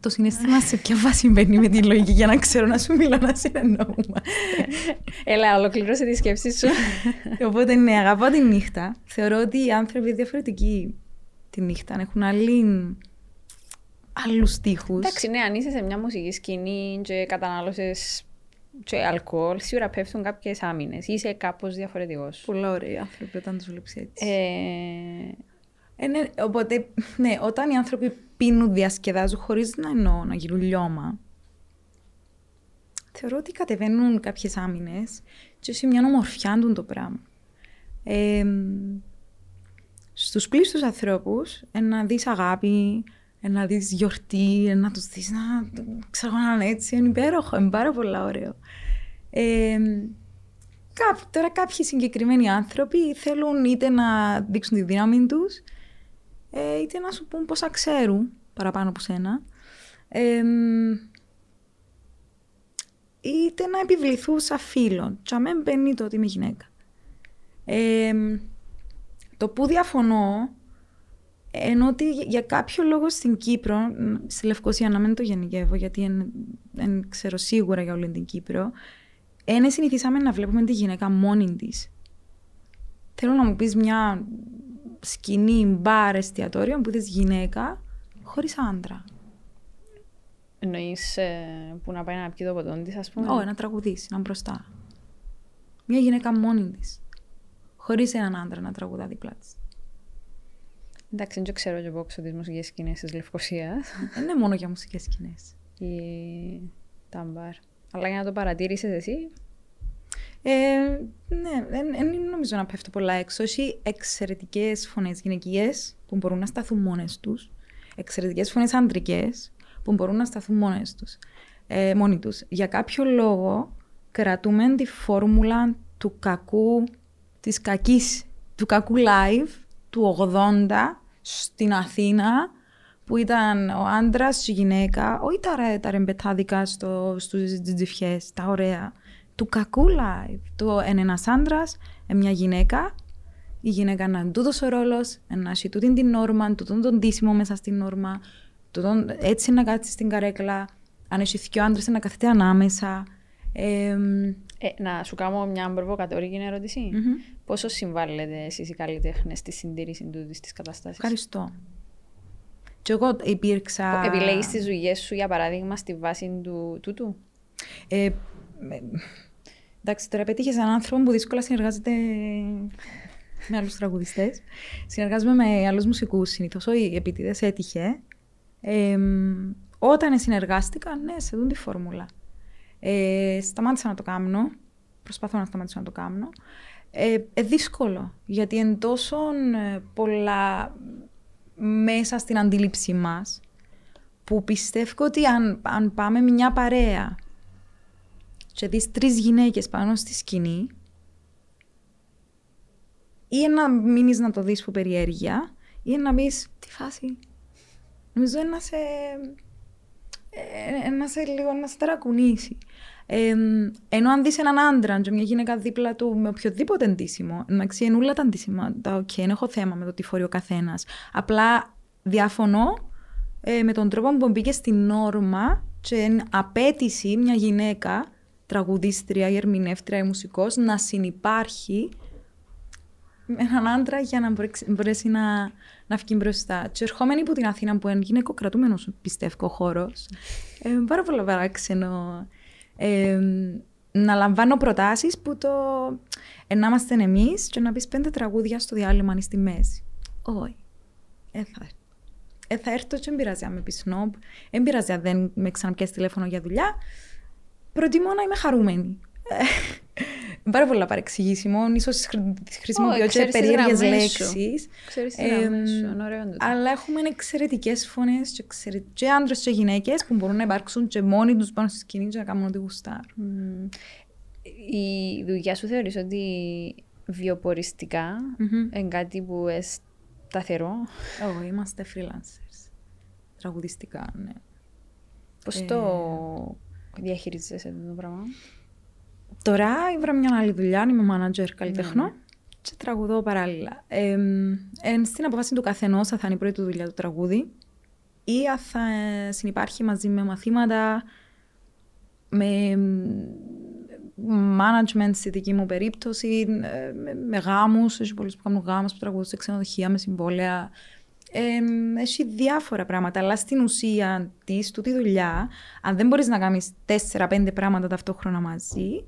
Το συνέστημα σε ποια βάση μπαίνει με τη λογική για να ξέρω να σου μιλώ να συνεννοούμε. Έλα, ολοκλήρωσε τη σκέψη σου. Οπότε ναι, αγαπώ τη νύχτα. Θεωρώ ότι οι άνθρωποι είναι διαφορετικοί τη νύχτα. Έχουν άλλη... άλλους στίχους. Εντάξει, ναι, αν είσαι σε μια μουσική σκηνή και κατανάλωσες και αλκοόλ, σίγουρα πέφτουν κάποιες άμυνες. Είσαι κάπως διαφορετικός. Πολλά ωραίοι άνθρωποι όταν τους βλέπεις έτσι. Ε, Ε, ναι, οπότε, ναι, όταν οι άνθρωποι πίνουν, διασκεδάζουν χωρίς να εννοώ να γίνουν λιώμα, θεωρώ ότι κατεβαίνουν κάποιες άμυνες και σε μια ομορφιά του το πράγμα. Ε, στους πλήστους ανθρώπους, ε, να δεις αγάπη, ε, να δεις γιορτή, ε, να τους δεις να ξέρω να είναι έτσι, είναι υπέροχο, είναι πάρα πολύ ωραίο. Ε, κά- τώρα κάποιοι συγκεκριμένοι άνθρωποι θέλουν είτε να δείξουν τη δύναμη τους, ε, είτε να σου πούν πόσα ξέρουν παραπάνω από σένα, ε, είτε να επιβληθούν σαν φίλων. Και αμέν μπαίνει το ότι είμαι γυναίκα. Ε, το που διαφωνώ, ενώ ότι για κάποιο λόγο στην Κύπρο, στη Λευκοσία να μην το γενικεύω, γιατί δεν ξέρω σίγουρα για όλη την Κύπρο, είναι συνηθίσαμε να βλέπουμε τη γυναίκα μόνη της. Θέλω να μου πεις μια σκηνή, μπαρ, εστιατόριο που είσαι γυναίκα χωρίς άντρα. Εννοείς ε, που να πάει να πιει το ποτό της, ας πούμε; Όχι, να τραγουδήσει, να μπροστά. Μια γυναίκα μόνη της. Χωρίς έναν άντρα να τραγουδά δίπλα της. Εντάξει, δεν ξέρω και εγώ ξέρω τις μουσικές σκηνές της Λευκοσίας. Δεν είναι μόνο για μουσικές σκηνές. Ή τα μπαρ. Αλλά για να το παρατήρησες εσύ. Ε, ναι, δεν νομίζω να πέφτω πολλά έξω. Έχει εξαιρετικές φωνές γυναικείες που μπορούν να σταθούν μόνες τους. Εξαιρετικές φωνές αντρικέ που μπορούν να σταθούν μόνες τους. Ε, μόνοι τους. Για κάποιο λόγο κρατούμε τη φόρμουλα του κακού, της κακής, του κακού live του 80 στην Αθήνα που ήταν ο άντρας, η γυναίκα, όχι τα, τα ρεμπετάδικα στο, στους τζιφιές, τα ωραία. Του κακού live. Το είναι ένας άντρας, μια γυναίκα, η γυναίκα να είναι τούτος ο ρόλος, να έχει τούτη την νόρμα, τούτον τον τίσιμο μέσα στην νόρμα, τούτον, έτσι να κάτσει στην καρέκλα, αν έχει δύο άντρες να καθεται ανάμεσα. Ε, ε, να σου κάνω μια προβοκατορική ερώτηση. Mm-hmm. Πόσο συμβάλλετε εσείς οι καλλιτέχνες στη συντήρηση της κατάσταση. Ευχαριστώ. Και εγώ υπήρξα. Επιλέγεις τις δουλειές σου, για παράδειγμα, στη βάση του τούτου; Ε, εντάξει, τώρα πέτυχε έναν άνθρωπο που δύσκολα συνεργάζεται με άλλους τραγουδιστές. Συνεργάζομαι με άλλους μουσικούς συνήθως. Όχι επίτηδες, έτυχε. Ε, όταν συνεργάστηκα, ναι, σε δουν τη φόρμουλα. Ε, σταμάτησα να το κάνω. Προσπαθώ να σταματήσω να το κάνω. Ε, ε, δύσκολο, γιατί είναι τόσο ε, πολλά μέσα στην αντίληψή μας που πιστεύω ότι αν, αν πάμε μια παρέα και δεις τρεις γυναίκες πάνω στη σκηνή ή να μείνεις να το δεις που περιέργεια ή να πεις τι φάση. Νομίζω να σε, να σε λίγο να σε ταρακουνήσει. Ε, ενώ αν δεις έναν άντρα και μια γυναίκα δίπλα του με οποιοδήποτε ντύσιμο, εντάξει, είναι όλα τα ντυσίματα. Τα οκ, δεν έχω θέμα με το τι φορεί ο καθένας. Απλά διαφωνώ ε, με τον τρόπο που μπήκε στην νόρμα και απαίτηση μια γυναίκα, τραγουδίστρια ή ερμηνεύτρια ή μουσικός, να συνεπάρχει με έναν άντρα για να μπορέσει να, να βγει μπροστά. Και ερχόμενοι από την Αθήνα που είναι γυναικοκρατούμενος, πιστεύω, χώρος, ε, πάρα πολύ παράξενο να λαμβάνω προτάσεις που το ε, να είμαστε εμείς και να πεις πέντε τραγούδια στο διάλειμμα αν στη μέση. Όχι. Ε, θα, ε, θα έρθω και δεν πειράζει αν με πεις σνόμπ, δεν πειράζει αν δεν με ξαναπιάσεις τηλέφωνο για δουλειά. Προτιμώ να είμαι χαρούμενη. Πάρα πολλά παρεξηγήσιμο. σω χρησιμοποιώ και περίεργες λέξεις. Αλλά έχουμε εξαιρετικές φωνές και, εξαιρε... και άντρες και γυναίκες που μπορούν να υπάρξουν και μόνοι τους πάνω στη σκηνή και να κάνουν ό,τι γουστάρουν. Η δουλειά σου θεωρείς ότι βιοποριστικά είναι κάτι που είναι σταθερό; Όχι, είμαστε freelancers. Τραγουδιστικά, ναι. Πώς το ε, διαχειρίζεσαι το πράγμα; Τώρα ήβρα μια άλλη δουλειά, είμαι manager καλλιτεχνών ναι. και τραγουδώ παράλληλα. Ε, στην αποφάση του καθενός θα είναι η πρώτη του δουλειά του τραγούδι ή θα συνεπάρχει μαζί με μαθήματα, με management στη δική μου περίπτωση, ε, με, με γάμους, έχει πολλούς που κάνουν γάμους που τραγουδούν σε ξενοδοχεία με συμβόλαια. Ε, έχει διάφορα πράγματα, αλλά στην ουσία της, τούτη δουλειά, αν δεν μπορείς να κάνεις 4-5 πράγματα ταυτόχρονα μαζί,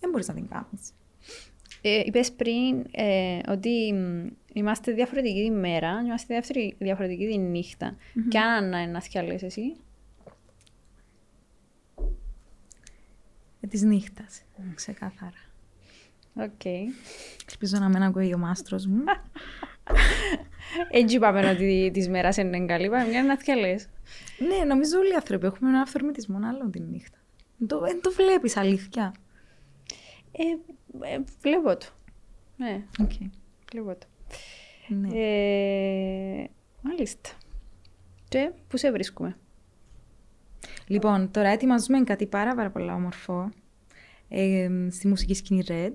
δεν μπορείς να την κάνεις. Ε, Είπες πριν ε, ότι είμαστε διαφορετικοί τη μέρα, είμαστε διαφορετικοί τη νύχτα. Mm-hmm. Και αν να δκιαλέξεις εσύ. Ε, της νύχτας, mm. ξεκάθαρα. OK. Okay. Ελπίζω να μην ακούει ο μάστρος μου. [laughs] Έτσι είπαμε ότι της μέρας είναι καλή, είπαμε μια να δκιαλέξεις. Ναι, νομίζω όλοι οι άνθρωποι έχουμε ένα αυθορμητισμό άλλο τη νύχτα. Δεν το, το βλέπεις αλήθεια. Ε, ε, βλέπω το. Ναι, okay. βλέπω το. Ναι. Ε, μάλιστα. Και πού σε βρίσκουμε; Λοιπόν, τώρα ετοιμαζούμε κάτι πάρα, πάρα πολύ όμορφο ε, στη μουσική σκηνή Red.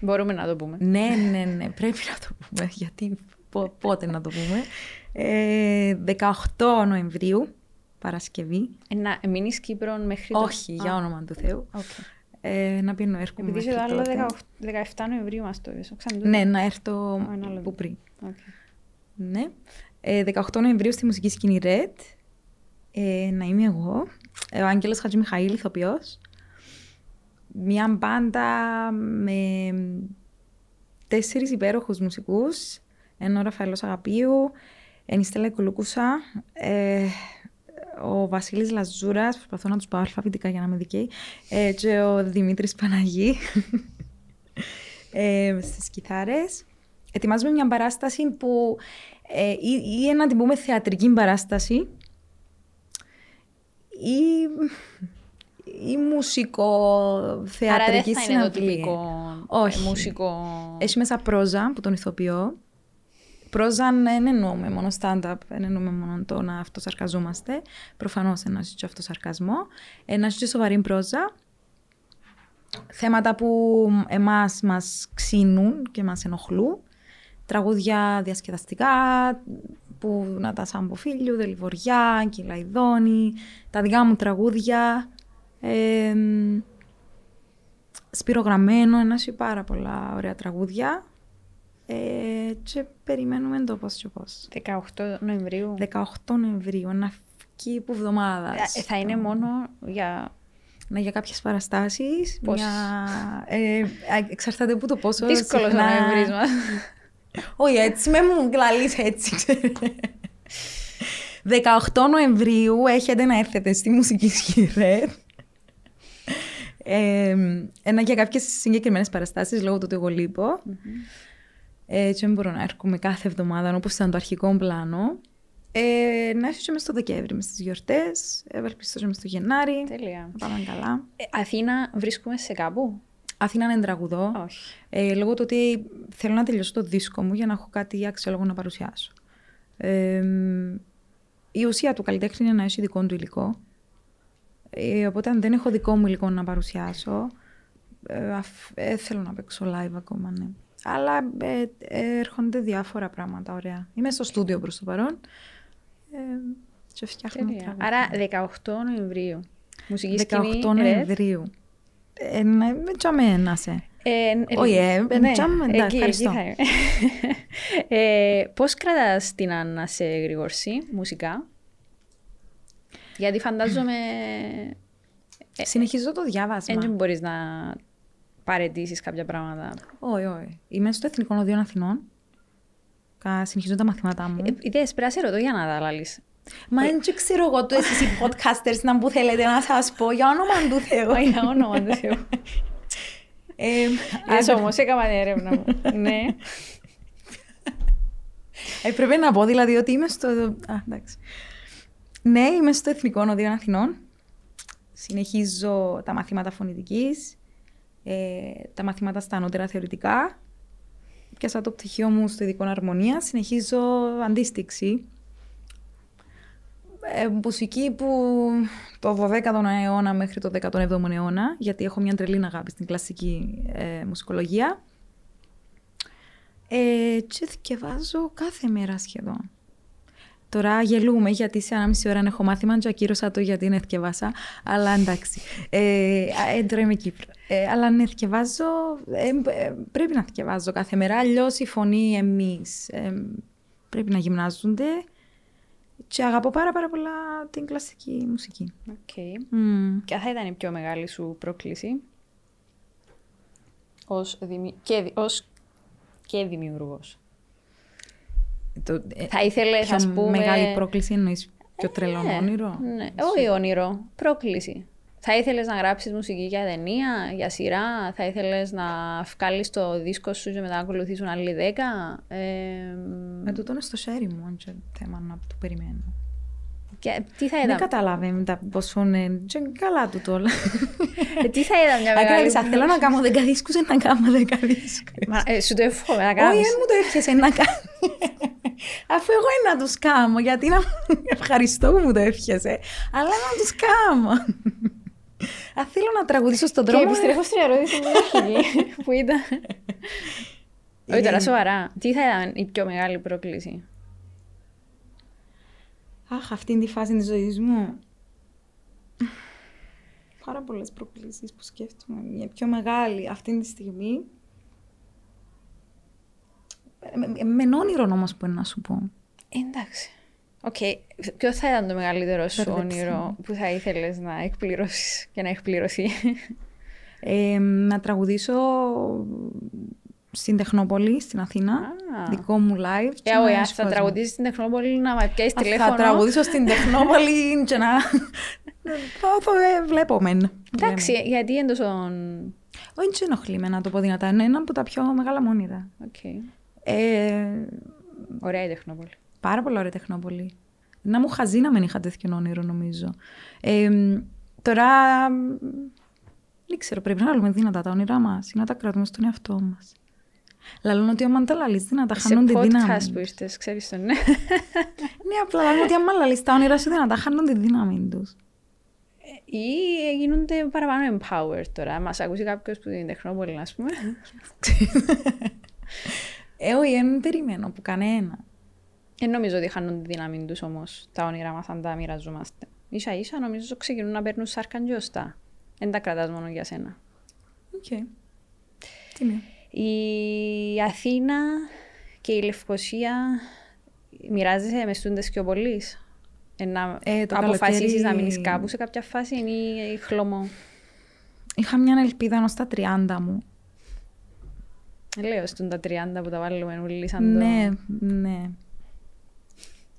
Μπορούμε να το πούμε. Ναι, ναι, ναι, πρέπει να το πούμε. [laughs] Γιατί πο- πότε να το πούμε. Ε, 18 Νοεμβρίου, Παρασκευή. Ε, να μείνεις Κύπρο μέχρι το... Όχι, για Α, όνομα του Θεού. οκ. Ε, να πίνω έρχομαι Επειδή είσαι μέχρι το άλλο τότε. 18 17 Νοεμβρίου μας το είπες. Ξανά το Ναι, να έρθω ένα άλλο που πριν. Οκ. Ναι. Ε, 18 Νοεμβρίου στη μουσική σκηνή Red. Ε, να είμαι εγώ. Ε, ο Άγγελος Χατζημιχαήλ, ηθοποιός. Μια μπάντα με τέσσερις υπέροχους μουσικούς. Ένα ο Ραφαέλος Αγαπίου, εν η Στέλλα Κουλούκουσα, ε, ο Βασίλης Λαζούρας, προσπαθώ να τους πάω αλφαβητικά για να είμαι δικαίη, ε, και ο Δημήτρης Παναγή [laughs] ε, στις κιθάρες. Ετοιμάζουμε μια παράσταση που ε, ή, ή να την πούμε θεατρική παράσταση ή, ή μουσικό Άρα δεν θεατρική θα είναι το συναυλία. τυπικό Όχι. ε, μουσικό... Έχει μέσα πρόζα που τον ηθοποιώ. Πρόζα δεν εννοούμε μόνο stand-up, δεν εννοούμε μόνο το να αυτοσαρκαζόμαστε. Προφανώ ένα και αυτοσαρκασμό. Ένα και σοβαρή πρόζα. Θέματα που εμάς μας ξύνουν και μας ενοχλούν. Τραγούδια διασκεδαστικά, που να τα σαν φίλου, Δελιβοριά, Κυλαϊδόνη, τα δικά μου τραγούδια. Ε, σπυρογραμμένο, ένα ή πάρα πολλά ωραία τραγούδια. Ε, και περιμένουμε το πώς και πώς. 18 Νοεμβρίου. 18 Νοεμβρίου, ένα φκή που εβδομάδας. Ε, θα είναι μόνο για... Ναι, για κάποιες παραστάσεις. Πόσες; Μια... Ε, α, εξαρτάται από το πόσο Δύσκολο ο συχνά- Νοεμβρής μας. Όχι έτσι, με μου κλαλείς έτσι. ξέρετε. 18 Νοεμβρίου έχετε να έρθετε στη μουσική σκηρέ. Ε, ένα για κάποιες συγκεκριμένες παραστάσεις λόγω του ότι εγώ λείπω. Ε, έτσι δεν μπορώ να έρχομαι κάθε εβδομάδα όπως ήταν το αρχικό πλάνο. Ε, να έρθω και μες στο Δεκέμβρη, μες στις γιορτές. Ευελπιστώ και μες στο Γενάρη. Τέλεια. Να πάμε καλά. Ε, Αθήνα βρίσκουμε σε κάπου; Αθήνα να τραγουδώ. Όχι. Ε, λόγω του ότι θέλω να τελειώσω το δίσκο μου για να έχω κάτι αξιόλογο να παρουσιάσω. Ε, η ουσία του καλλιτέχνη είναι να έχει δικό του υλικό. Ε, οπότε αν δεν έχω δικό μου υλικό να παρουσιάσω, ε, αφ- ε, θέλω να παίξω live ακόμα, ναι. Αλλά ε, ε, έρχονται διάφορα πράγματα ωραία. Είμαι στο στούντιο προς το παρόν ε, και φτιάχνω Τέλεια. τραγούδια. Άρα 18 Νοεμβρίου. Μουσική σκηνή. 18 Red. Νοεμβρίου. Ε, ναι, με τσάμε να σε. Ε, ε, Όχι, ε, ναι, τζαμ, εντάξει, εκεί, ευχαριστώ. εκεί θα είμαι. ε, πώς κρατάς την Άννα σε Γρηγορσή, μουσικά; Γιατί φαντάζομαι Συνεχίζω το διάβασμα. δεν μπορείς να παρετήσεις κάποια πράγματα. Όχι, όχι. Είμαι στο Εθνικό Οδείο Αθηνών. Κα- Συνεχίζω τα μαθήματά μου. Ε, Ιδέες, πρέπει να σε ρωτώ για να τα λάλεις. Μα δεν ξέρω εγώ το εσείς οι podcasters να που θέλετε να σας πω για όνομα του Θεού. Όχι, για όνομα του Θεού. Ε, Ας όμως έκανα την έρευνα μου. Ναι. Έπρεπε να πω δηλαδή ότι είμαι στο... Α, εντάξει. Ναι, είμαι στο Εθνικό Οδείο Αθηνών. Συνεχίζω τα μαθήματα φωνητικής, ε, τα μαθήματα στα ανώτερα θεωρητικά. Πιάσα το πτυχίο μου στο ειδικό αρμονία. Συνεχίζω αντίστοιξη. Ε, μουσική που το 12ο αιώνα μέχρι το 17ο αιώνα, γιατί έχω μια τρελή αγάπη στην κλασική ε, μουσικολογία. Ε, και θυκευάζω κάθε μέρα σχεδόν. Τώρα γελούμε γιατί σε ένα μισή ώρα έχω μάθημα και ακύρωσα το γιατί είναι θυκευάσα. Αλλά εντάξει. Ε, α, ε, τώρα είμαι Κύπρο. Ε, αλλά ναι, θυκευάζω. Ε, ε, πρέπει να θυκευάζω κάθε μέρα. Αλλιώς η φωνή εμείς πρέπει να γυμνάζονται. Και αγαπώ πάρα πάρα πολλά την κλασική μουσική. Οκ. Μμ. Ποια θα ήταν η πιο μεγάλη σου πρόκληση ως, δημι... και, δη- ως και δημιουργός; Το, ε, Θα ήθελες, πιο ας πούμε... μεγάλη πρόκληση εννοείς πιο τρελό Ναι, όνειρο; Ναι. Όχι όνειρο, πρόκληση. Θα ήθελες να γράψεις μουσική για ταινία, για σειρά, θα ήθελες να βγάλεις το δίσκο σου και μετά να ακολουθήσουν άλλοι δέκα; Ε, Με τούτο είναι στο χέρι μου, αν και θέμα να το περιμένω. Και τι θα Δεν ήταν, καταλαβαίνω τα πόσο είναι. Και καλά του το όλα. ε, τι θα ήταν μια μεγάλη... Ακράτησα, θέλω να κάνω δέκα δίσκους, να κάνω δέκα δίσκους. Μα, ε, σου το εύχομαι να Όχι, κάνεις. δεν μου το εύχεσαι να κάνω. Αφού εγώ να τους κάνω, γιατί να... [laughs] Ευχαριστώ που μου το εύχεσαι, αλλά να τους κάνω. Αν θέλω να τραγουδήσω στον Και δρόμο... επιστρέφω στην ερώτηση μου αρχική, που ήταν Όχι τώρα, σοβαρά. Τι θα ήταν η πιο μεγάλη πρόκληση; Αχ, αυτή είναι τη φάση της ζωής μου. Πάρα πολλές προκλήσεις που σκέφτομαι. Μια πιο μεγάλη αυτή τη στιγμή. Με, με όνειρο όμως που είναι να σου πω. Εντάξει. Οκ. Ποιο θα ήταν το μεγαλύτερο σου Μπερδέψαμε. όνειρο που θα ήθελες να εκπληρώσεις και να εκπληρωθεί. Ε, να τραγουδήσω στην Τεχνόπολη, στην Αθήνα. Α. Δικό μου live. και Ε, να όχι, έσω θα κόσμο. τραγουδήσεις στην Τεχνόπολη να με πιάσεις Α, τηλέφωνο. Θα τραγουδήσω στην Τεχνόπολη [laughs] και να... θα, θα ε, βλέπω μεν. Εντάξει, γιατί είναι τόσο... Όχι, δεν ενοχλεί με να το πω δυνατά. Είναι ένα από τα πιο μεγάλα μου όνειρα. Οκ. Ε, Ωραία η Τεχνόπολη. πάρα πολλά ωραία Τεχνόπολη. Να μου χαζεί να μην είχα τέτοιο όνειρο, νομίζω. Ε, τώρα, μ, δεν ξέρω, πρέπει να λέμε δυνατά τα όνειρά μας ή να τα κρατούμε στον εαυτό μας. Λαλούν ότι άμα τα λαλείς δυνατά Σε χάνουν τη δύναμη. podcast που ήρθες, ξέρεις το ναι. [laughs] Ναι, απλά λαλούν ότι άμα λαλείς τα όνειρα σου δυνατά χάνουν τη δύναμη τους. Ή γίνονται παραπάνω empowered τώρα. Μας ακούσει κάποιος που είναι Τεχνόπολη, ας πούμε. [laughs] Ε, όχι, δεν περιμένω από κανένα. Δεν νομίζω ότι χάνουν τη δύναμη τους όμως τα όνειρα μας αν τα μοιραζόμαστε. Ίσα ίσα νομίζω ξεκινούν να παίρνουν σάρκαν και οστά. Δεν τα κρατάς μόνο για σένα. Οκ. Τι είναι. Η Αθήνα και η Λευκοσία μοιράζεσαι μες στούντες και ο πολύς. Ε, να Ε, το αποφασίσεις καλοκαίρι- να μείνεις κάπου σε κάποια φάση ή χλωμό. Είχα μια ελπίδα ενώ στα 30 μου. Λέω στον τα 30 που τα βάλουμε όλοι σαν το... Ναι, ναι.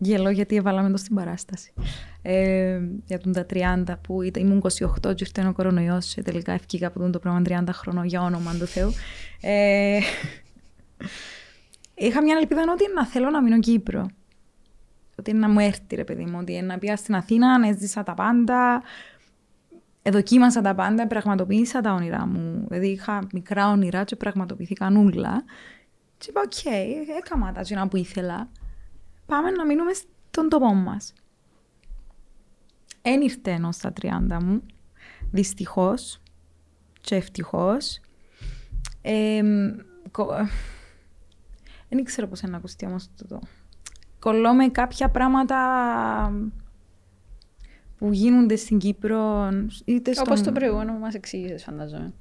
Γελώ γιατί έβαλαμε το στην παράσταση. Ε, για τον τα 30 που ήταν, ήμουν 28 και ήρθε ο κορονοϊός και τελικά ευκήκα από τον το πράγμα 30 χρονών για όνομα του Θεού. Ε, είχα μια ελπίδα ότι να θέλω να μείνω Κύπρο. Ότι να μου έρθει ρε παιδί μου, ότι να πήγα στην Αθήνα, να έζησα τα πάντα, εδοκίμασα τα πάντα, πραγματοποίησα τα όνειρά μου. Δηλαδή είχα μικρά όνειρα και πραγματοποιήθηκαν ούλα. Και είπα, οκ, έκανα τα τζείνα που ήθελα. Πάμε να μείνουμε στον τόπο μας. Εν ήρθε ενώ στα 30 μου, δυστυχώς και ευτυχώς. δεν ξέρω πώς είναι να ακουστεί όμως το. Κολλώ με κάποια πράγματα που γίνονται στην Κύπρο, είτε στον... Όπως το προηγούμενο που μας εξήγησες φανταζόμαι.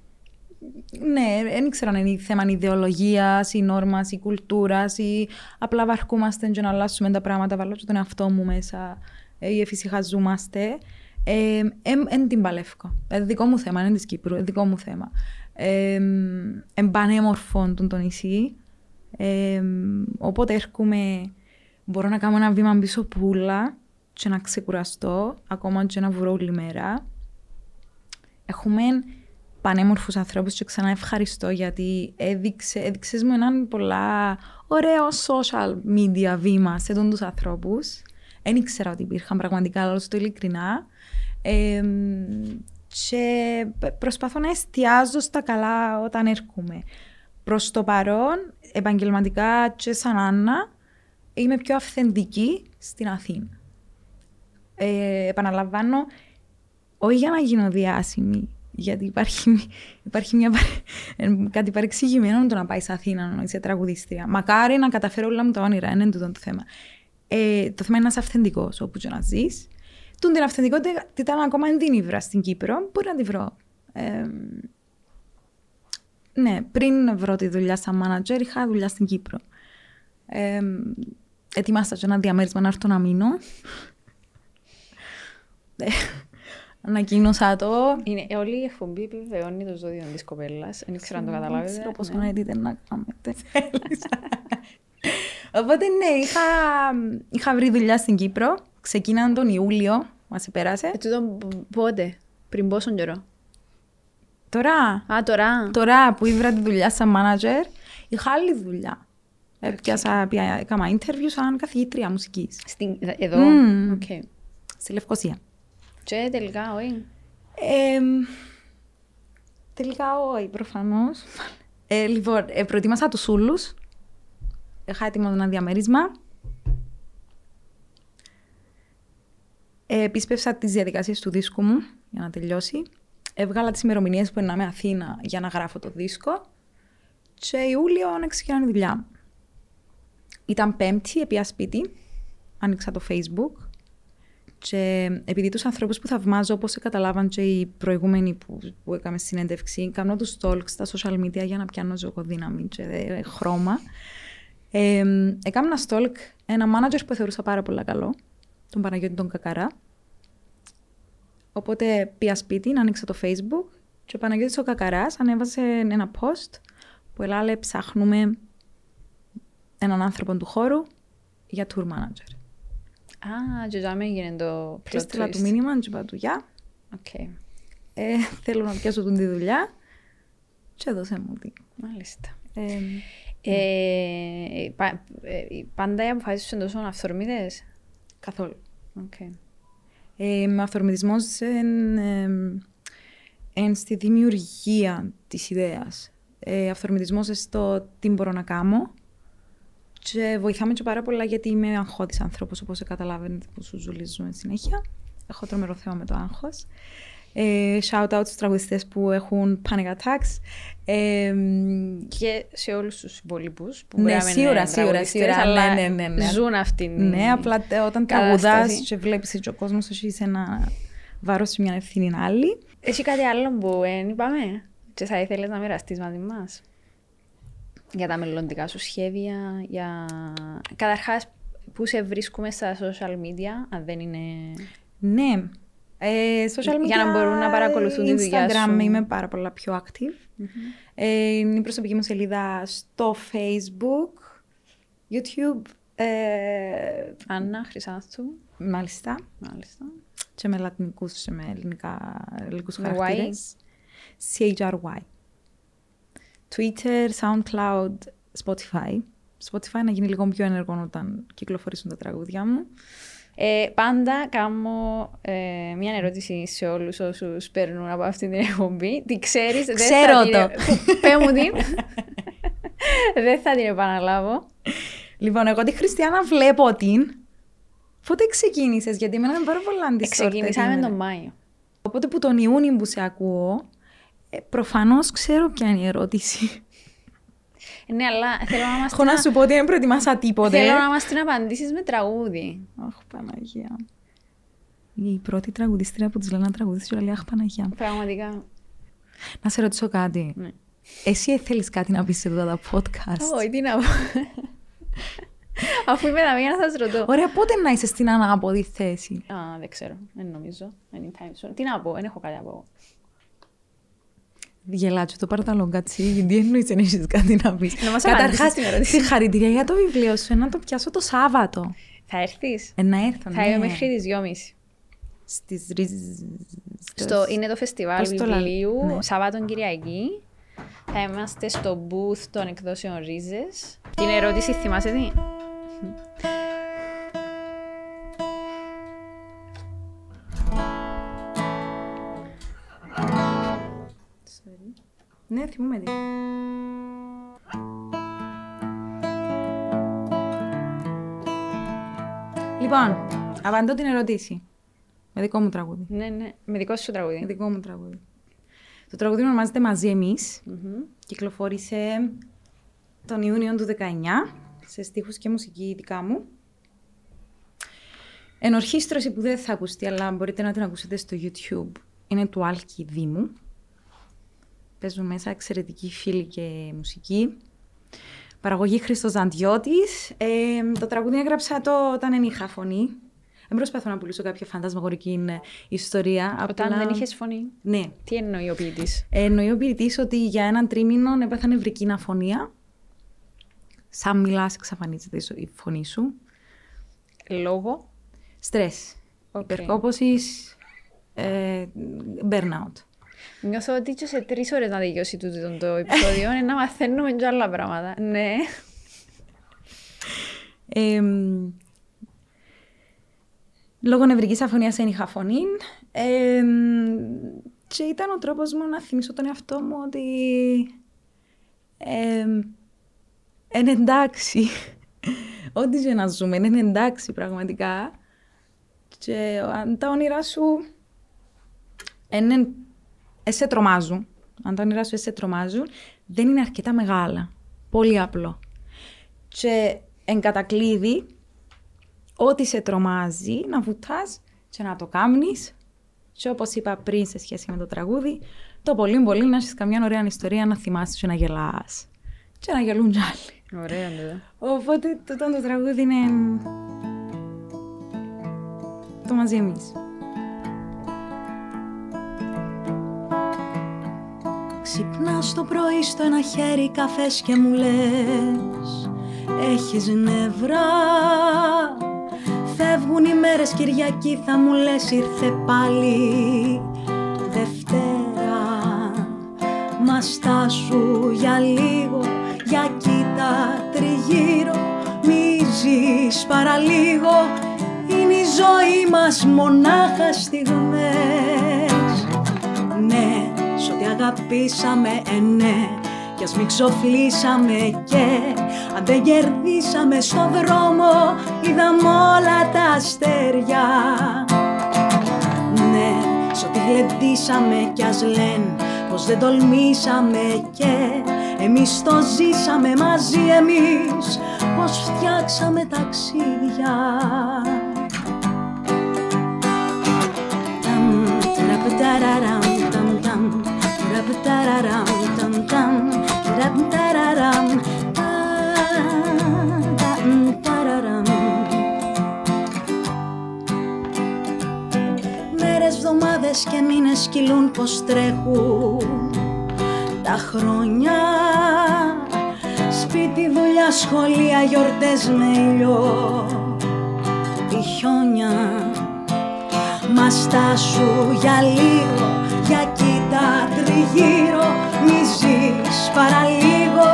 Ναι, δεν ξέρω αν είναι θέμα ιδεολογία ή νόρμα ή κουλτούρα ή απλά βαρκούμαστε και να αλλάσουμε τα πράγματα. Βάλω και τον εαυτό μου μέσα ή εφησυχαζόμαστε. Εν ε, την παλεύω. Ε, δικό μου θέμα, είναι της Κύπρου, ε, δικό μου θέμα. Ε, εν πανέμορφο τον το νησί. Ε, όποτε έρχομαι, μπορώ να κάνω ένα βήμα πίσω πουλά και να ξεκουραστώ, ακόμα και να βρω όλη μέρα. Έχουμε πανέμορφους ανθρώπους και ξανά ευχαριστώ γιατί έδειξε, έδειξες μου έναν πολλά ωραίο social media βήμα σε τον τους ανθρώπους. Δεν ήξερα ότι υπήρχαν πραγματικά, αλλά στο ειλικρινά. Ε, και προσπαθώ να εστιάζω στα καλά όταν έρχομαι. Προς το παρόν, επαγγελματικά και σαν Άννα, είμαι πιο αυθεντική στην Αθήνα. Ε, επαναλαμβάνω, όχι για να γίνω διάσημη, γιατί υπάρχει, υπάρχει μια, κάτι παρεξηγημένο το να πάεις σε Αθήνα να είσαι τραγουδίστρια. Μακάρι να καταφέρω όλα μου τα όνειρα, είναι τούτο το θέμα. Ε, το θέμα είναι να είσαι αυθεντικός όπου και να ζεις. Τούν την αυθεντικότητα ήταν ακόμα εν την ήβρα στην Κύπρο, μπορεί να τη βρω. Ε, ναι, πριν βρω τη δουλειά σαν manager, είχα δουλειά στην Κύπρο. Ε, ετοιμάσα και ένα διαμέρισμα να έρθω να μείνω. Ανακοίνωσα το. Είναι, όλη η εκπομπή επιβεβαιώνει το ζώδιο της κοπέλας. Δεν ξέρω αν το καταλάβετε. Δεν ξέρω πόσο edit να κάνετε. [laughs] Οπότε ναι, είχα, είχα βρει δουλειά στην Κύπρο. Ξεκίναν τον Ιούλιο, μας επέρασε. Ε, τούτο πότε, πριν πόσο καιρό; Τώρα, Α, τώρα. τώρα που ήβρα τη δουλειά σαν manager, είχα άλλη δουλειά. Έπιασα, πια- έκανα interview σαν καθηγήτρια μουσικής. Στην, εδώ. Μμμ. Οκ. Στη Λευκοσία. Και τελικά, όχι. Ε, τελικά όχι, προφανώς. Ε, λοιπόν, ε, προετοίμασα τους ούλους. Είχα έτοιμο ένα διαμέρισμα. Ε, επίσπευσα τις διαδικασίες του δίσκου μου για να τελειώσει. Έβγαλα τις ημερομηνίες που είναι να είμαι Αθήνα για να γράφω το δίσκο. Και Ιούλιο να ξεκινάνε τη δουλειά μου. Ήταν πέμπτη, επία σπίτι, άνοιξα το facebook και επειδή τους ανθρώπους που θαυμάζω, όπως καταλάβαν και οι προηγούμενοι που, που έκαμε συνέντευξη, κάνω τους stalks στα social media για να πιάνω ζωοκοδύναμη και ε, χρώμα. Ε, έκανα ένα stalk ένα manager που θεωρούσα πάρα πολύ καλό, τον Παναγιώτη τον Κακαρά. Οπότε πήγα σπίτι, άνοιξα το facebook και ο Παναγιώτης ο Κακαράς ανέβασε ένα post που έλεγε ψάχνουμε έναν άνθρωπο του χώρου για tour manager. Α, και για έγινε το plot twist. του μήνυμα και είπα του γεια. Okay. Ε, θέλω να πιάσω την τη δουλειά και έδωσε μου τη. Μάλιστα. Ε, ε, πα, ε, πάντα οι αποφάσεις σου είναι τόσο αυθορμητές; Καθόλου. Okay. Ε, με αυθορμητισμός εν στη δημιουργία της ιδέας. Ε, αυθορμητισμός στο τι μπορώ να κάνω και βοηθάμε και πάρα πολλά γιατί είμαι αγχώδης άνθρωπος όπως καταλάβαινε που σου ζουλίζουμε συνέχεια. Έχω τρομερό θέμα με το άγχος. Ε, shout out στους τραγουδιστές που έχουν panic attacks. Ε, και σε όλους τους υπόλοιπους που ναι, σίγουρα, σίγουρα, σίγουρα, αλλά ναι, ναι, ναι, ζουν αυτήν Ναι, απλά όταν τραγουδάς και βλέπεις ότι ο κόσμος έχει ένα βάρος σε μια ευθύνη άλλη. Έχει κάτι άλλο που δεν είπαμε; Και θα ήθελες να μοιραστείς μαζί μας; Για τα μελλοντικά σου σχέδια, για... Καταρχάς, πού σε βρίσκουμε στα social media, αν δεν είναι... Ναι, ε, social media, για να μπορούν να παρακολουθούν τη δουλειά σου. Instagram είμαι πάρα πολλά πιο active. Mm-hmm. Ε, είναι η προσωπική μου σελίδα στο Facebook, YouTube. Ε, Άννα Χρυσάνθου. Μάλιστα. Μάλιστα. Και με λατινικούς, με ελληνικά, ελληνικούς χαρακτήρες. CHRY. Twitter, SoundCloud, Spotify. Spotify να γίνει λίγο πιο ενεργό όταν κυκλοφορήσουν τα τραγούδια μου. Ε, πάντα κάνω ε, μια ερώτηση σε όλους όσους παίρνουν από αυτή την εκπομπή. Τι ξέρεις, Ξέρω δεν θα το. Την... Πέ μου την. δεν θα την επαναλάβω. Λοιπόν, εγώ τη Χριστιανά βλέπω την. Πότε ξεκίνησες, γιατί εμένα είναι πάρα πολύ αντίστοιχο. Ξεκινήσαμε τον Μάιο. Οπότε που τον Ιούνιο που σε ακούω, ε, Προφανώς ξέρω ποια είναι η ερώτηση. Ναι, αλλά θέλω να μας Έχω να σου πω ότι δεν προετοιμάσα τίποτε. Θέλω να μας την απαντήσεις με τραγούδι. Αχ, Παναγία. Η πρώτη τραγουδίστρια που της λένε να τραγουδήσει και λέει Αχ, Παναγία. Πραγματικά. Να σε ρωτήσω κάτι. Ναι. Εσύ θέλεις κάτι να πεις σε αυτά τα podcast; Όχι, τι να πω. Αφού είμαι εδώ για να σας ρωτώ. Ωραία, πότε να είσαι στην ανάποδη θέση; Α, δεν ξέρω. Δεν νομίζω. Anytime soon. Τι να πω, δεν έχω κάτι να πω. Γελάτσο, το πάρω τα λογκατσί, γιατί εννοείς δεν έχεις κάτι να πεις. Να μας Καταρχάς, συγχαρητήρια για το βιβλίο σου, να το πιάσω το Σάββατο. Θα έρθεις; Ε, να έρθω, Θα είμαι ναι. μέχρι τις δυόμιση. Στις Στο, είναι το φεστιβάλ βιβλίου, ναι. Σάββατο Κυριακή. Θα είμαστε στο booth των εκδόσεων Ρίζες. Την ερώτηση θυμάσαι τι. Ναι, θυμούμαι τι. Λοιπόν, απαντώ την ερώτηση. Με δικό μου τραγούδι. Ναι, ναι. Με δικό σου τραγούδι. Με δικό μου τραγούδι. Το τραγούδι ονομάζεται Μαζί Εμείς. Mm-hmm. Κυκλοφόρησε τον Ιούνιο του 19 σε στίχους και μουσική δικά μου. Ενορχίστρωση που δεν θα ακουστεί, αλλά μπορείτε να την ακούσετε στο YouTube. Είναι του Άλκη Δήμου. Παίζουν μέσα εξαιρετικοί φίλοι και μουσική. Παραγωγή Χρήστος Ζαντιώτη. Ε, το τραγούδι έγραψα το όταν δεν είχα φωνή. Δεν προσπαθώ να πουλήσω κάποια φαντασμαγορική ιστορία. Όταν απλά... δεν είχες φωνή; Ναι. Τι εννοεί ο ποιητής; Ε, εννοεί ο ποιητής ότι για έναν τρίμηνο έπαθα νευρική αφωνία. Σαν μιλάς, εξαφανίζεται η φωνή σου. Λόγω. Στρες. Okay. Υπερκόπωσης. Ε, burnout. Νιώθω ότι και σε τρεις ώρες να τελειώσει τούτο το επεισόδιο είναι να μαθαίνουμε και άλλα πράγματα. Ναι. Ε, λόγω νευρικής αφωνίας είχα φωνή. Ε, και ήταν ο τρόπος μου να θυμίσω τον εαυτό μου ότι ε, είναι εντάξει. Ό,τι και να ζούμε, είναι εντάξει πραγματικά. Και αν τα όνειρά σου είναι σε τρομάζουν. Αν τα όνειρά σου σε τρομάζουν, δεν είναι αρκετά μεγάλα. Πολύ απλό. Και εν κατακλείδη, ό,τι σε τρομάζει, να βουτάς και να το κάνεις. Και όπως είπα πριν σε σχέση με το τραγούδι, το πολύ πολύ να έχεις καμιά ωραία ιστορία να θυμάσαι και να γελάς. Και να γελούν κι άλλοι. Ωραία, ναι. Οπότε το, το, το τραγούδι είναι το μαζί εμείς. Ξυπνάς το πρωί στο ένα χέρι καφές και μου λες Έχεις νευρά Φεύγουν οι μέρες Κυριακή θα μου λες ήρθε πάλι Δευτέρα Μα στάσου για λίγο για κοίτα τριγύρω Μη ζεις παραλίγο. Είναι η ζωή μας μονάχα στιγμές. Ναι, σ' ό,τι αγαπήσαμε, ε, ναι. Κι ας μην ξοφλήσαμε και αν δεν κερδίσαμε στο δρόμο είδαμε όλα τα αστέρια. Ναι, σ' ό,τι γλεντήσαμε κι ας λένε πως δεν τολμήσαμε και εμείς το ζήσαμε μαζί εμείς. Πως φτιάξαμε ταξίδια Μέρες, βδομάδες και μήνες κυλούν πως τρέχουν τα χρόνια. Σπίτι, δουλειά, σχολεία, γιορτές με ήλιο Τη χιόνια Μα στάσου για λίγο, για κοίτα τριγύρω. Μη ζεις παραλίγο,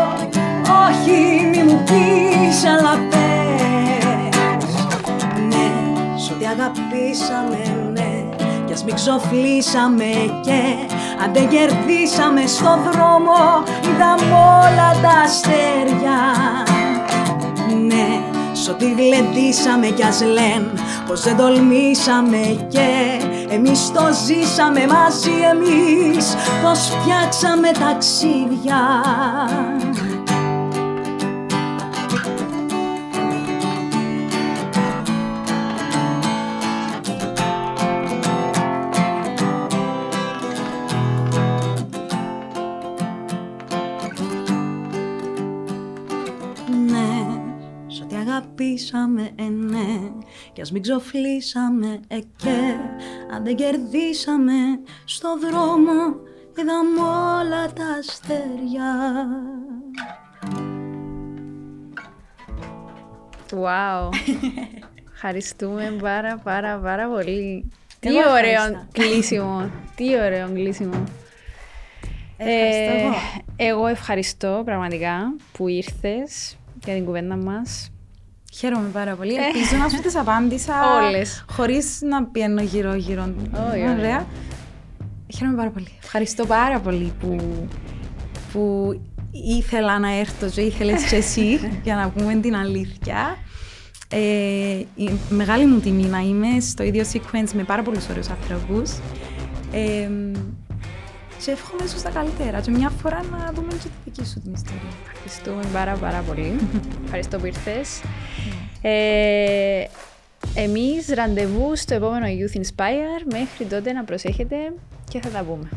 όχι μη μου πεις αλλά πες. Ναι, σ' ό,τι αγαπήσαμε ναι κι ας μην ξοφλήσαμε και αν δεν κερδίσαμε στο δρόμο είδαμε όλα τα αστέρια. Ναι, σ' ό,τι γλεντήσαμε κι ας λένε πως δεν τολμήσαμε και εμείς το ζήσαμε μαζί εμείς πως φτιάξαμε ταξίδια αγαπήσαμε, ε, ναι Κι ας μην ξοφλήσαμε, ε, και Αν δεν κερδίσαμε στο δρόμο Είδαμε όλα τα αστέρια Wow. [laughs] Ευχαριστούμε πάρα πάρα πάρα πολύ. Τι Εγώ ωραίο ευχαριστώ. κλείσιμο. Τι ωραίο κλείσιμο. Ευχαριστώ Ε, εγώ. εγώ ευχαριστώ πραγματικά που ήρθες για την κουβέντα μας. Χαίρομαι πάρα πολύ. [laughs] Ελπίζω να σου τις απάντησα Όλες. χωρίς να πιένω γύρω-γύρω. Όχι, όχι. Ωραία. Χαίρομαι πάρα πολύ. Ευχαριστώ πάρα πολύ που, που ήθελα να έρθω και ήθελες και εσύ [laughs] για να πούμε την αλήθεια. Ε, η μεγάλη μου τιμή να είμαι στο ίδιο sequence με πάρα πολλούς ωραίους ανθρώπους. Ε, και εύχομαι ίσως τα καλύτερα. Και μια φορά να δούμε και τη δική σου την ιστορία. Ευχαριστούμε πάρα πάρα πολύ. [laughs] Ευχαριστώ που ήρθες. Ε, εμείς ραντεβού στο επόμενο Youth Inspire. Μέχρι τότε να προσέχετε και θα τα πούμε.